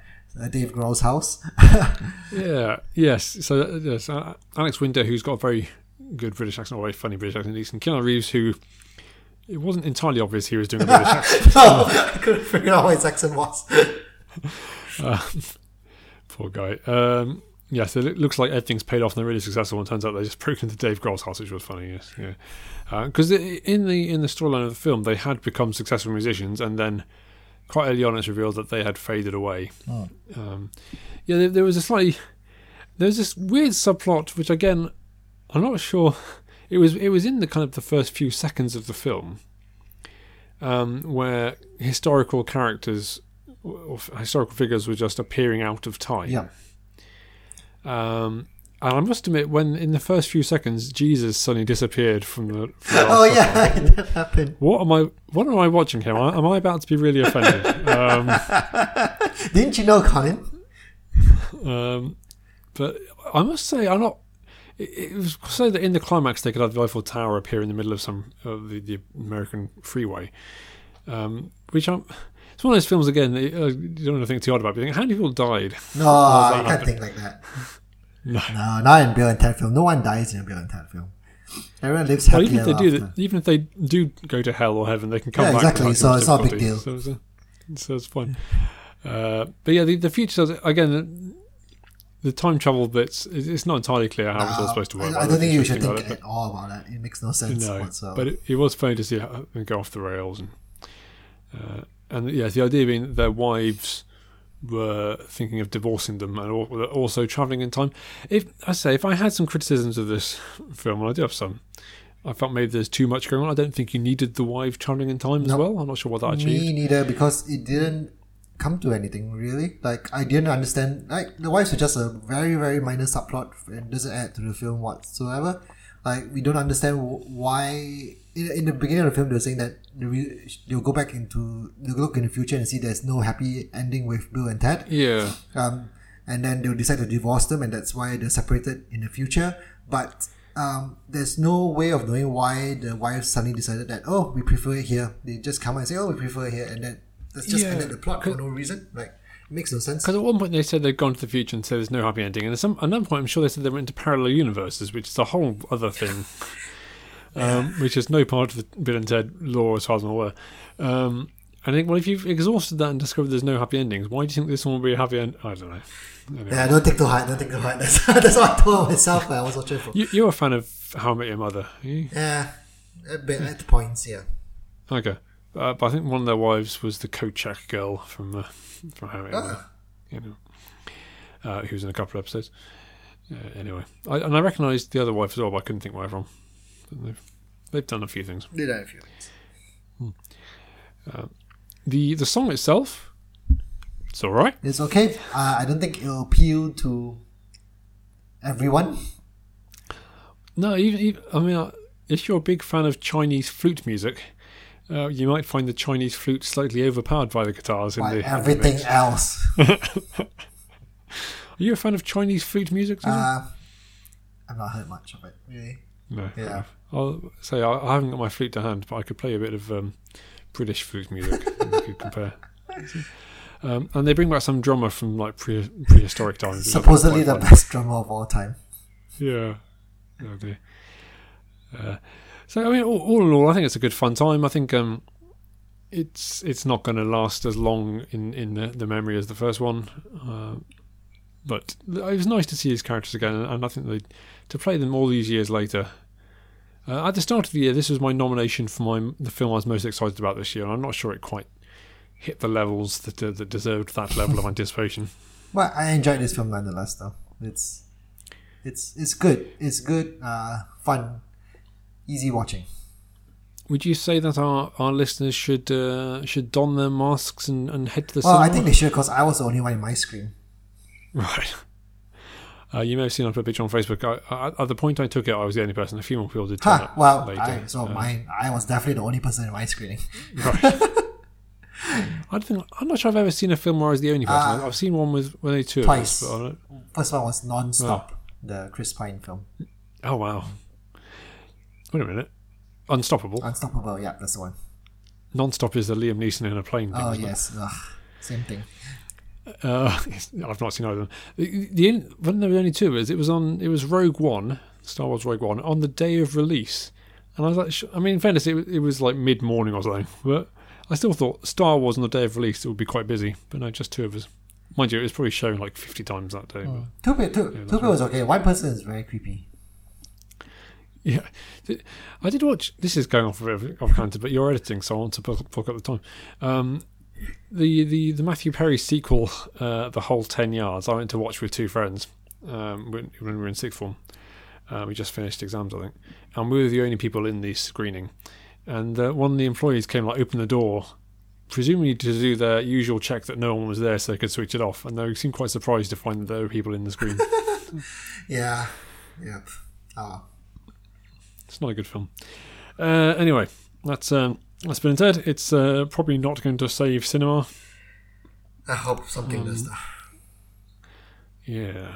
Dave Grohl's house. Yeah. Yes. So uh, yes, uh, Alex Winter, who's got a very good British accent, or a very funny British accent, and Keanu Reeves, who it wasn't entirely obvious he was doing a British accent. no, I couldn't figure out what his accent was. Poor guy. Um, yes, it looks like everything's paid off and they're really successful. And turns out they just broke into Dave Grohl's house, which was funny. Yes, yeah. Because in the in the storyline of the film, they had become successful musicians, and then quite early on, it's revealed that they had faded away. Um, yeah, there, there was a slightly there was this weird subplot, which again, I'm not sure. It was it was in the kind of the first few seconds of the film, um, where historical characters historical figures were just appearing out of time. Yeah. Um, And I must admit, when in the first few seconds Jesus suddenly disappeared from the. From Oh yeah, shot, that happened. What am I? What am I watching here? Am I, am I about to be really offended? um, Didn't you know, Colin? um, but I must say, I'm not. It, it was said that in the climax they could have the Eiffel Tower appear in the middle of some of the, the American freeway, um, which I'm. It's one of those films again. that, Uh, you don't want to think too hard about. But you think, how many people died? No, you can't think like that. No. No, not in Bill and Ted film. No one dies in a Bill and Ted film. Everyone lives happily Well, even if they ever do after. even if they do go to hell or heaven, they can come Yeah, back. exactly, so it's not a big deal. So it's, a, so it's fine. Uh, but yeah, the, the future again. The, time travel bits, it's not entirely clear how it's all supposed to work. I, I don't think you should think it, at all about that. It makes no sense No, whatsoever. but it, it was funny to see how go off the rails, and uh, and yeah, the idea being that their wives were thinking of divorcing them and also traveling in time. If I say if I had some criticisms of this film, and I do have some, I felt maybe there's too much going on. I don't think you needed the wife traveling in time as well. I'm not sure what that achieved. Me neither, because it didn't come to anything really. Like I didn't understand. Like the wives were just a very very minor subplot and doesn't add to the film whatsoever. Like we don't understand wh- why. In, in the beginning of the film, they were saying that they'll go back into they'll look in the future and see there's no happy ending with Bill and Ted. Yeah, um, and then they'll decide to divorce them, and that's why they're separated in the future. But um, there's no way of knowing why the wife suddenly decided that oh we prefer it here. They just come out and say oh we prefer it here, and then that's just Yeah, ended the plot for no reason. Like it makes no sense. because at one point they said they'd gone to the future and said there's no happy ending, and at some another point I'm sure they said they went into parallel universes, which is a whole other thing. um, which is no part of the Bill and Ted lore as far as I'm aware. Um, I think, well, if you've exhausted that and discovered there's no happy endings, why do you think this one will be a happy end? I don't know. Anyway. Yeah, don't take too hard. Don't take too hard. That's, that's what I told myself I was watching it. You, you're a fan of How I Met Your Mother, are you? Yeah, a bit at the points. Yeah. Okay. Uh, but I think one of their wives was the coat check girl from, uh, from How I Met Your Mother. Ah. You know, uh, who was in a couple of episodes. Uh, anyway, I, and I recognised the other wife as well, but I couldn't think where from. They've, they've done a few things. Did I a few The the song itself, it's all right. It's okay. Uh, I don't think it'll appeal to everyone. No, even, even I mean, uh, if you're a big fan of Chinese flute music, uh, you might find the Chinese flute slightly overpowered by the guitars in the everything mix. else. Are you a fan of Chinese flute music? Uh, I've not heard much of it really. No. yeah. I'll say I, I haven't got my flute to hand, but I could play a bit of um, British flute music. and we could compare. Um, and they bring back some drummer from like pre- prehistoric times. which I think is Supposedly the best drummer of all time. Yeah. Uh, so I mean, all, all in all, I think it's a good fun time. I think um, it's it's not going to last as long in in the, the memory as the first one, uh, but it was nice to see his characters again, and I think they to play them all these years later. Uh, at the start of the year, this was my nomination for my the film I was most excited about this year, and I'm not sure it quite hit the levels that uh, that deserved that level of anticipation. Well, I enjoyed this film nonetheless, though. It's it's it's good. It's good. Uh, fun, easy watching. Would you say that our, our listeners should uh, should don their masks and, and head to the Well, I think they should because I was the only one in my screen. right. Uh, you may have seen I put a picture on Facebook. I, I, at the point I took it, I was the only person. A few more people did turn Ha! up Well, later. I, so Uh, mine. I was definitely the only person in my screening. right. I think I'm not sure I've ever seen a film where I was the only person. Uh, I've seen one with only two twice. of us. But First one was Non-Stop, the Chris Pine film. oh wow! Wait a minute. Unstoppable. Unstoppable. Yeah, that's the one. Non-stop is the Liam Neeson in a plane thing. Oh yes, Ugh, same thing. Uh, I've not seen either. of them. The, the when there were only two, is it was on. It was Rogue One, Star Wars Rogue One, on the day of release, and I was like, sh- I mean, in fairness, it, was- it was like mid morning or something, but I still thought Star Wars on the day of release it would be quite busy, but no, just two of us. Mind you, it was probably shown like fifty times that day. But Two people, two, two people was okay. One person is very creepy. yeah, I did watch. This is going off of- off counter, but you're editing, so I want to book, book up the time. Um, the the the Matthew Perry sequel, uh, the whole ten yards. I went to watch with two friends um, when, when we were in sixth form. Uh, we just finished exams, I think, and we were the only people in the screening. And uh, one of the employees came, like, open the door, presumably to do their usual check that no one was there, so they could switch it off. And they seemed quite surprised to find that there were people in the screen. Yeah. Yep. Oh. It's not a good film. Uh, anyway, that's um, that's been said. It's uh, probably not going to save cinema. I hope something Um, does that. Yeah.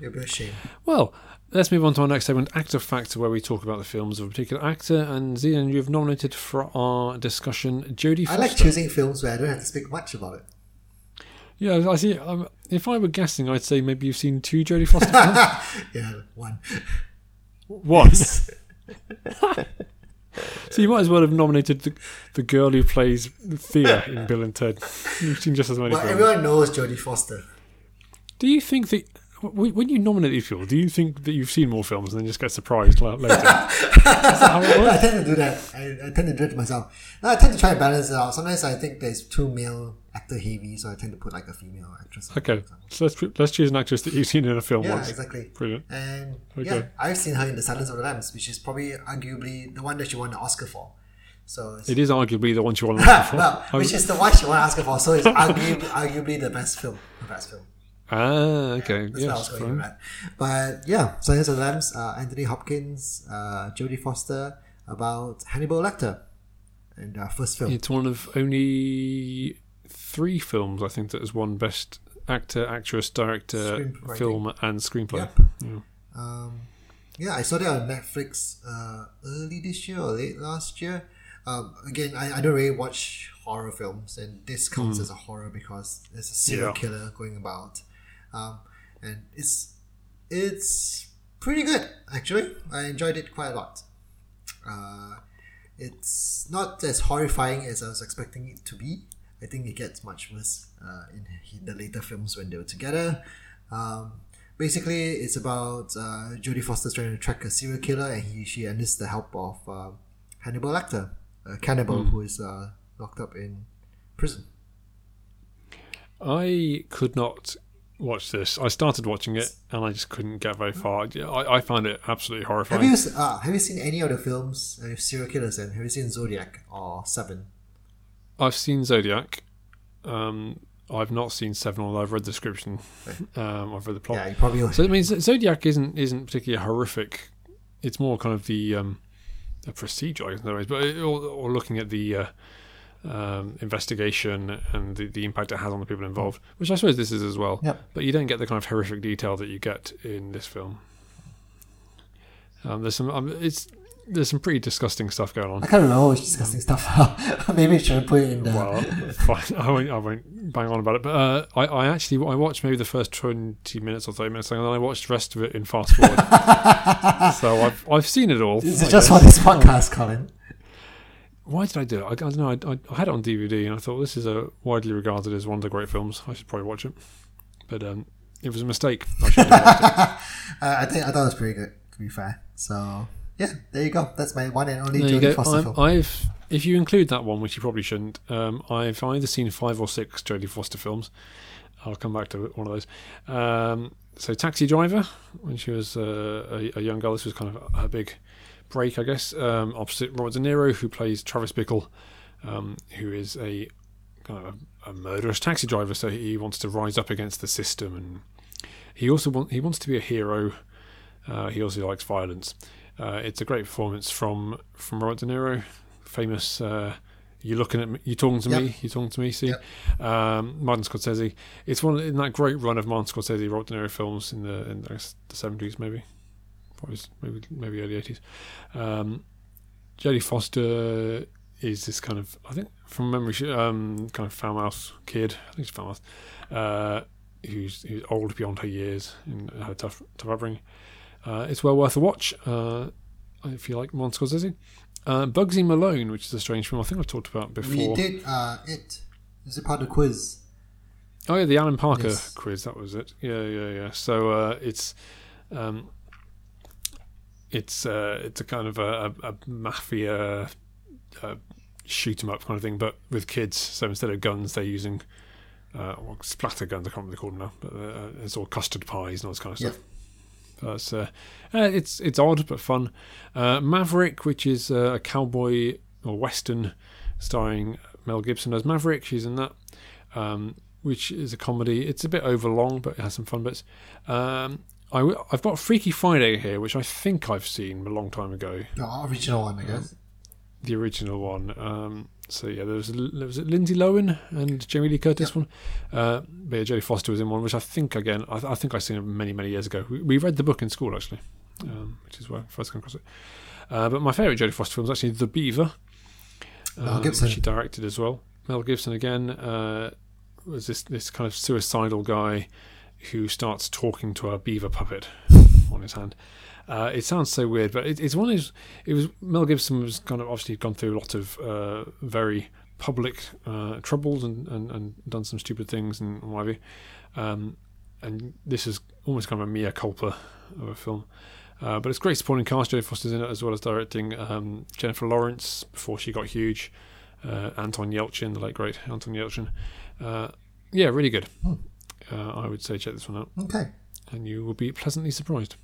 It'd be a shame. Well, let's move on to our next segment, Actor Factor, where we talk about the films of a particular actor. And Zijan, you've nominated for our discussion Jodie I like choosing films where I don't have to speak much about it. Yeah, I see. Um, if I were guessing, I'd say maybe you've seen two Jodie Foster films. Yeah, one. One. so you might as well have nominated the, the girl who plays Thea in Bill and Ted. You've seen just as many Well, films. everyone knows Jodie Foster. Do you think that when you nominate these people, do you think that you've seen more films and then just get surprised later? Is that how it I tend to do that. I, I tend to do it myself. No, I tend to try and balance it out. Sometimes I think there's too male actor heavy, so I tend to put like a female actress. Okay, so let's let's choose an actress that you've seen in a film Yeah, once. exactly. Brilliant. And Okay. yeah, I've seen her in The Silence of the Lambs, which is probably arguably the one that she won the Oscar for. So it's, arguably the one you want to look for. well, which is the one she won the Oscar for. So it's arguably, arguably the best film. The best film. ah, okay. That's what I was going that. But yeah, Silence of the Lambs, uh, Anthony Hopkins, uh, Jodie Foster, about Hannibal Lecter, and uh, first film. It's one of only three films I think that has won Best Actor, Actress, Director, Film, and Screenplay. Yep. Yeah. Um, yeah, I saw that on Netflix uh, early this year or late last year. Um, again, I, I don't really watch horror films, and this counts as a horror because there's a serial Yeah. killer going about, um, and it's it's pretty good actually. I enjoyed it quite a lot. Uh, it's not as horrifying as I was expecting it to be. I think it gets much worse uh, in the later films when they were together. Um, basically, it's about uh, Jodie Foster trying to track a serial killer, and he she enlists the help of uh, Hannibal Lecter, a cannibal who is uh, locked up in prison. I could not watch this. I started watching it and I just couldn't get very far. I, I found it absolutely Have horrifying. you uh, have you seen any of the films uh, with serial killers? And have you seen Zodiac or Seven? I've seen Zodiac. Um, I've not seen Seven, although I've read the description. Um, I've read the plot. Yeah, you probably. So it means Zodiac isn't isn't particularly horrific. It's more kind of the um, a procedure, I guess, ways, but it, or, or looking at the uh, um, investigation and the, the impact it has on the people involved, which I suppose this is as well. Yep. But you don't get the kind of horrific detail that you get in this film. Um, there's some um, it's there's some pretty disgusting stuff going on. I can't know which disgusting stuff. Maybe we should put it in the. Well, fine. I won't, I won't bang on about it. But uh, I, I actually I watched maybe the first twenty minutes or thirty minutes, and then I watched the rest of it in fast forward. so I've I've seen it all. Is it just for this podcast, Colin? Why did I do it? I, I don't know. I, I, I had it on DVD, and I thought this is a widely regarded as one of the great films. I should probably watch it. But um, it was a mistake. I should have watched it. Uh, I think I thought it was pretty good. To be fair, so yeah, there you go. That's my one and only There Jodie. Foster film. I've, if you include that one, which you probably shouldn't, um, I've either seen five or six Jodie Foster films. I'll come back to one of those. Um, so, Taxi Driver, when she was uh, a, a young girl, this was kind of her big break, I guess. Um, opposite Robert De Niro, who plays Travis Bickle, um, who is a kind of a, a murderous taxi driver. So he wants to rise up against the system, and he also want, he wants to be a hero. Uh, he also likes violence. Uh, it's a great performance from from Robert De Niro, famous. Uh, you looking at me? You talking to Yep. me? You talking to me? See, Yep. um, Martin Scorsese. It's one in that great run of Martin Scorsese, Robert De Niro films in the in the seventies, maybe, maybe maybe early eighties. Um, Jodie Foster is this kind of I think from memory, um, kind of farmhouse kid. I think she's farmhouse, uh, who's who's old beyond her years and had a tough tough upbringing. Uh, it's well worth a watch uh, if you like Martin Scorsese. Uh, Bugsy Malone, which is a strange film I think I've talked about before. we did uh, it. Is it part of the quiz? Oh yeah, the Alan Parker Yes. quiz. That was it. Yeah, yeah, yeah. So uh, it's um, it's uh, it's a kind of a, a, a mafia uh, shoot 'em up kind of thing, but with kids. So instead of guns, they're using uh, well, splatter guns. I can't remember what they call them now, but uh, it's all custard pies and all this kind of stuff. That's uh, uh, it's it's odd but fun. Uh, Maverick, which is uh, a cowboy or western, starring Mel Gibson as Maverick. She's in that, um, which is a comedy. It's a bit overlong, but it has some fun bits. Um, I, have got Freaky Friday here, which I think I've seen a long time ago. The original one, I guess. The original one. Um, so yeah, there was there was Lindsay Lohan and Jamie Lee Curtis one. Uh, but yeah, Jodie Foster was in one, which I think again I, I think I seen it many many years ago. We, we read the book in school actually, um, which is where I first came across it. Uh, but my favourite Jodie Foster film is actually The Beaver. Mel um, Gibson. which she directed as well. Mel Gibson again uh, was this this kind of suicidal guy who starts talking to a beaver puppet on his hand. Uh, it sounds so weird, but it, it's one of those. It was Mel Gibson was kind of obviously gone through a lot of uh, very public uh, troubles and, and, and done some stupid things and what have you. Um, and this is almost kind of a mea culpa of a film. Uh, but it's great supporting cast. Jodie Foster's in it as well as directing. Um, Jennifer Lawrence before she got huge. Uh, Anton Yelchin, the late great Anton Yelchin. Uh, yeah, really good. Hmm. Uh, I would say check this one out, Okay. and you will be pleasantly surprised.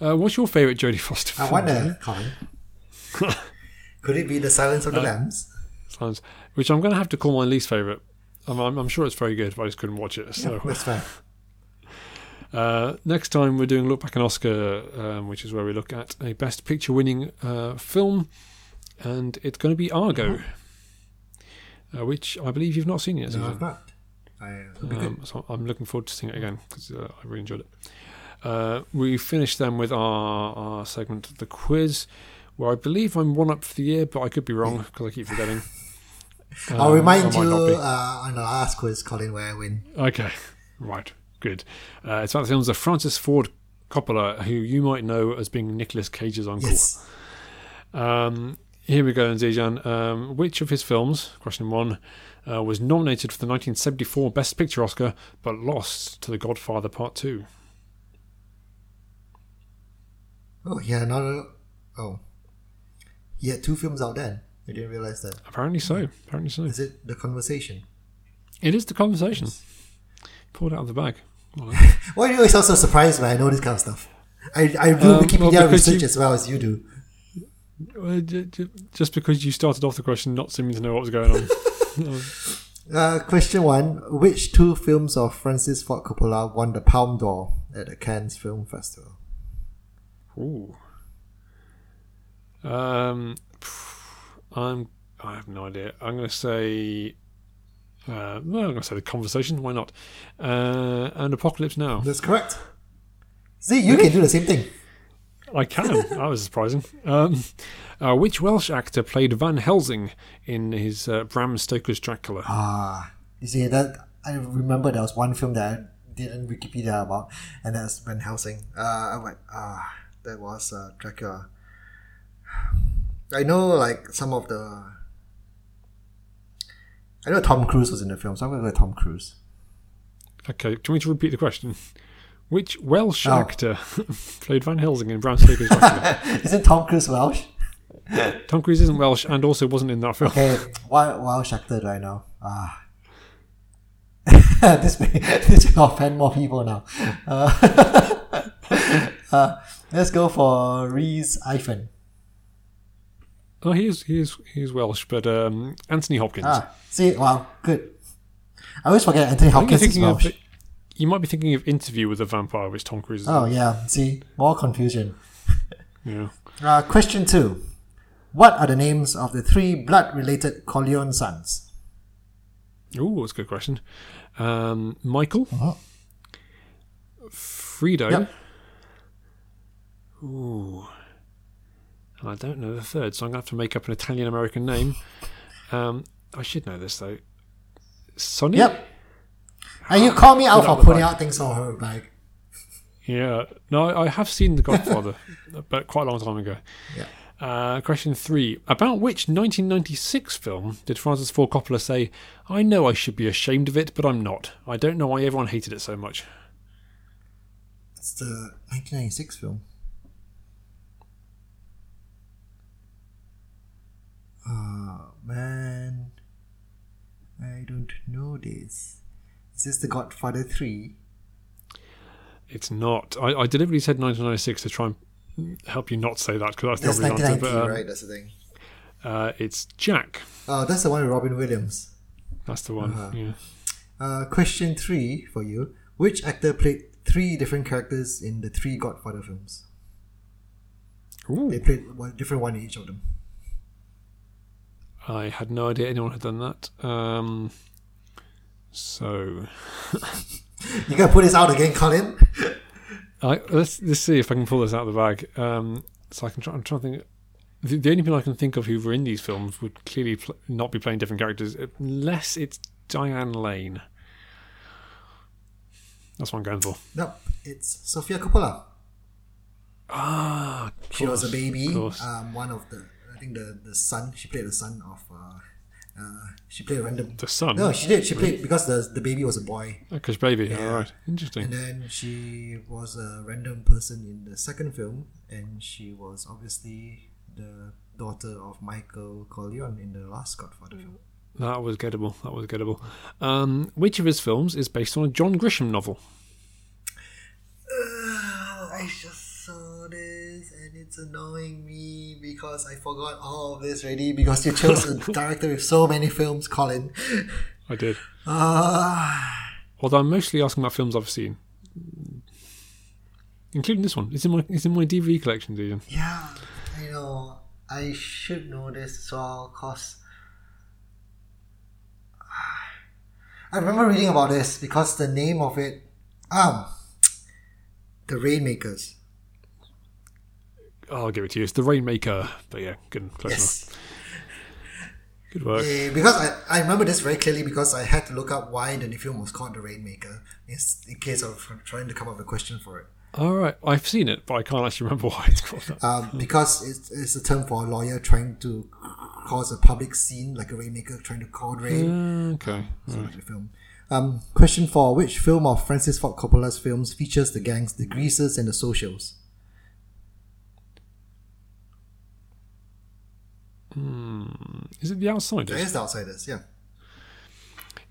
Uh, what's your favourite Jodie Foster film? I wonder, Colin. Could it be The Silence of the Uh, Lambs? Sounds, which I'm going to have to call my least favourite. I'm, I'm, I'm sure it's very good, but I just couldn't watch it. So That's fair. Uh, next time we're doing Look Back an Oscar, um, which is where we look at a Best Picture winning uh, film, and it's going to be Argo, uh, which I believe you've not seen yet. No, I've not. I, good. Um, so I'm looking forward to seeing it again because uh, I really enjoyed it. Uh, we finished then with our, our segment, the quiz, where I believe I'm one up for the year, but I could be wrong because I keep forgetting. I'll Um, remind you uh, on the last quiz, Colin, where I win. Okay, right, good. Uh, it's about the films of Francis Ford Coppola, who you might know as being Nicolas Cage's uncle. Yes. Um, here we go, Zijan. Um, which of his films, question one, uh, was nominated for the 1974 Best Picture Oscar but lost to The Godfather Part 2? Oh, yeah, no, no, no. Oh. He had two films out then. I didn't realize that. Apparently so. Apparently so. Is it The Conversation? It is the conversation. Pulled out of the bag. Well, Why are you always so surprised when I know this kind of stuff? I, I do Um, Wikipedia well, research you- as well as you do. uh, j- j- just because you started off the question not seeming to know what was going on. Uh, question one Which two films of Francis Ford Coppola won the Palme d'Or at the Cannes Film Festival? Ooh. Um, I'm. I have no idea. I'm going to say. Uh, well, I'm going to say the conversation. Why not? Uh, and Apocalypse Now. That's correct. See, you can do the same thing. I can. that was surprising. Um, uh, which Welsh actor played Van Helsing in his uh, Bram Stoker's Dracula? Ah, you see that I remember there was one film that I didn't Wikipedia about, and that's Van Helsing. Uh, I went ah, that was uh, Dracula. I know like some of the. I know Tom Cruise was in the film, so I'm gonna go with Tom Cruise. Okay, do you want me to repeat the question? Which Welsh Oh. actor played Van Helsing in Bram Stoker's Dracula? Isn't Tom Cruise Welsh? Tom Cruise isn't Welsh and also wasn't in that film. Okay, what Welsh actor do I know? Ah. this may this will offend more people now. Uh, uh, let's go for Rhys Ifans. Oh, he is, he is, he is Welsh, but um, Anthony Hopkins. Ah, see, wow, good. I always forget Anthony I think you're Hopkins is thinking of, you might be thinking of Interview with the Vampire, which Tom Cruise is. Oh in. yeah, see, more confusion. Yeah. Uh, question two: What are the names of the three blood-related Corleone sons? Oh, that's a good question. Um, Michael, Uh-huh. Fredo. Yep. Ooh. And I don't know the third, so I'm going to have to make up an Italian American name. Um, I should know this, though. Sonny? Yep. And you call me out for putting out things on her bag. Yeah. No, I I have seen The Godfather, but quite a long time ago. Yeah. Uh, question three. About which 1996 film did Francis Ford Coppola say, I know I should be ashamed of it, but I'm not. I don't know why everyone hated it so much. It's the 1996 film. Oh man, I don't know this. Is this The Godfather 3? It's not. I, I deliberately said 1996 to try and help you not say that because that's That's the obvious answer. 1990, But um, right? That's the thing. uh, it's Jack. Oh, that's the one with Robin Williams. That's the one. Uh-huh. Yeah. Uh, question three for you. Which actor played three different characters in the three Godfather films. Ooh, They played one different one in each of them. I had no idea anyone had done that. Um, so you gonna put this out again, Colin. I, let's let's see if I can pull this out of the bag. Um, so I can try. I'm trying to think. The, the only people I can think of who were in these films would clearly pl- not be playing different characters, unless it's Diane Lane. That's what I'm going for. Nope, it's Sofia Coppola. Ah, She was a baby. Um, one of the, I think the the son. She played the son of. Uh, uh, she played a random. the son. No, she did. She played because the the baby was a boy, Because baby. Yeah. All right. Interesting. and then she was a random person in the second film, and she was obviously the daughter of Michael Corleone in the last Godfather film. That was gettable. That was gettable. Um, which of his films is based on a John Grisham novel? Uh, I just saw this it's annoying me because I forgot all of this already because you chose a director with so many films, Colin. I did. Ah, Although I'm mostly asking about films I've seen, including this one. It's in my it's in my DVD collection, Ian. yeah, I know. I should know this as well because I remember reading about this because the name of it, um, The Rainmakers. I'll give it to you. It's The Rainmaker. But yeah, good, close Yes. enough. Good work. Eh, because I, I remember this very clearly because I had to look up why the film was called The Rainmaker in, in case of trying to come up with a question for it. All right, I've seen it, but I can't actually remember why it's called that. Um, because it's, it's a term for a lawyer trying to cause a public scene, like a rainmaker trying to cause rain. okay. So that's the film. Um, question four: Which film of Francis Ford Coppola's films features the gangs, the Greasers, and the Socials? Is it The Outsiders? is the Outsiders. Yeah,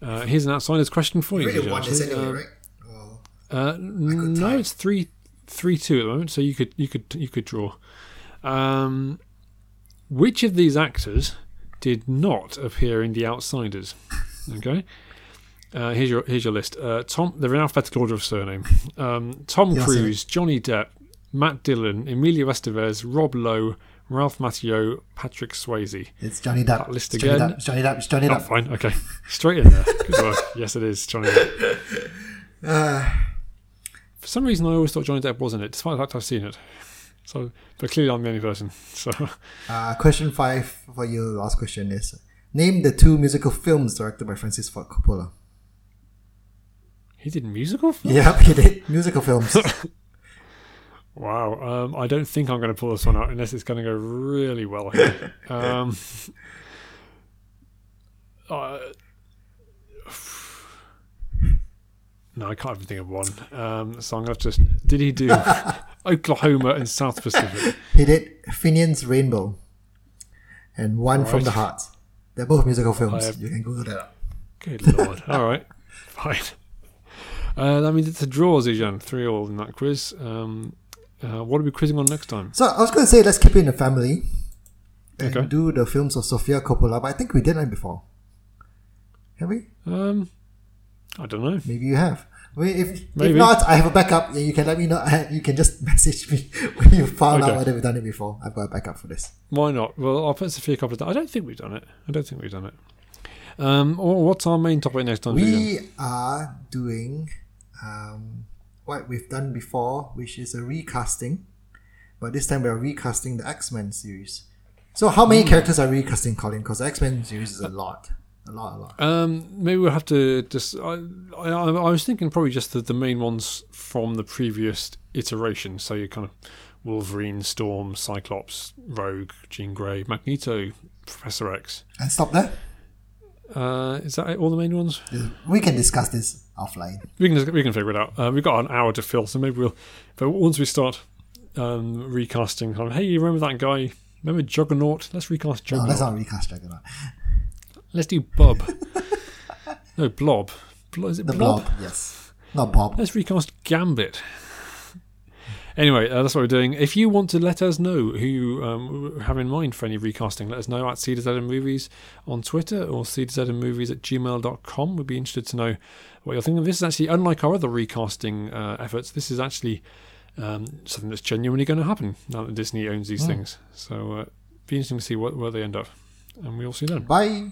Uh, here's an Outsiders question for you. you really won this anyway, Uh, right? Uh, no, it's three, three, two at the moment. So you could, you could, you could draw. Um, which of these actors did not appear in The Outsiders? Okay. Uh, here's your here's your list. Uh, Tom, they're in alphabetical order of surname. Um, Tom Cruise, Johnny Depp, Matt Dillon, Emilio Estevez, Rob Lowe, Ralph Macchio, Patrick Swayze. it's Johnny Depp. That list It's Johnny. Depp. It's Johnny Depp. It's Johnny Oh, Depp. fine. Okay, straight in there. Good work. yes, it is Johnny Depp. Uh, For some reason, I always thought Johnny Depp was in it, despite the fact I've seen it. So, but clearly, I'm the only person. So, Uh, question five for your last question is: Name the two musical films directed by Francis Ford Coppola. he did musical. Films? Yep, he did musical films. Wow. Um, I don't think I'm going to pull this one out unless it's going to go really well. Here. um, uh, no, I can't even think of one. Um, so I'm going to just. Did he do Oklahoma and South Pacific? he did Finian's Rainbow and One from the Heart. They're both musical films. Have- You can Google that up. Good lord. All right. Fine. Uh, that means it's a draw, Zijan. Three all in that quiz. Um, uh, what are we quizzing on next time? So I was going to say let's keep it in the family and Okay. do the films of Sofia Coppola, but I think we did that before. Have we? Um, I don't know. Maybe you have. If, if not, I have a backup. You can let me know. You can just message me when you found Okay. out whether we've done it before. I've got a backup for this. Why not? Well, I'll put Sofia Coppola. down. I don't think we've done it. I don't think we've done it. Um, what's our main topic next time? We are doing um, what we've done before, which is a recasting, but this time we're recasting the X Men series. So, how many characters are we recasting, Colin? Because the X Men series is a lot, a lot, a lot. Um, maybe we'll have to just. I, I, I was thinking probably just the, the main ones from the previous iteration. So you kind of Wolverine, Storm, Cyclops, Rogue, Jean Grey, Magneto, Professor X. And stop there. Uh, is that all the main ones? We can discuss this offline. We can we can figure it out. Uh, we've got an hour to fill, so maybe we'll. But once we start um, recasting, kind of, hey, you remember that guy? Remember Juggernaut? Let's recast No, Juggernaut. let's not recast Juggernaut. Let's do Bob. no, Blob. Blo- is it The Blob? Blob, yes, not Bob. Let's recast Gambit. Anyway, uh, that's what we're doing. If you want to let us know who you um, have in mind for any recasting, let us know at CDZ Movies on Twitter or CDZMovies at gmail.com. We'd be interested to know what you're thinking. This is actually, unlike our other recasting uh, efforts, this is actually um, something that's genuinely going to happen now that Disney owns these things. So, uh, be interesting to see what, where they end up. And we'll see you then. Bye.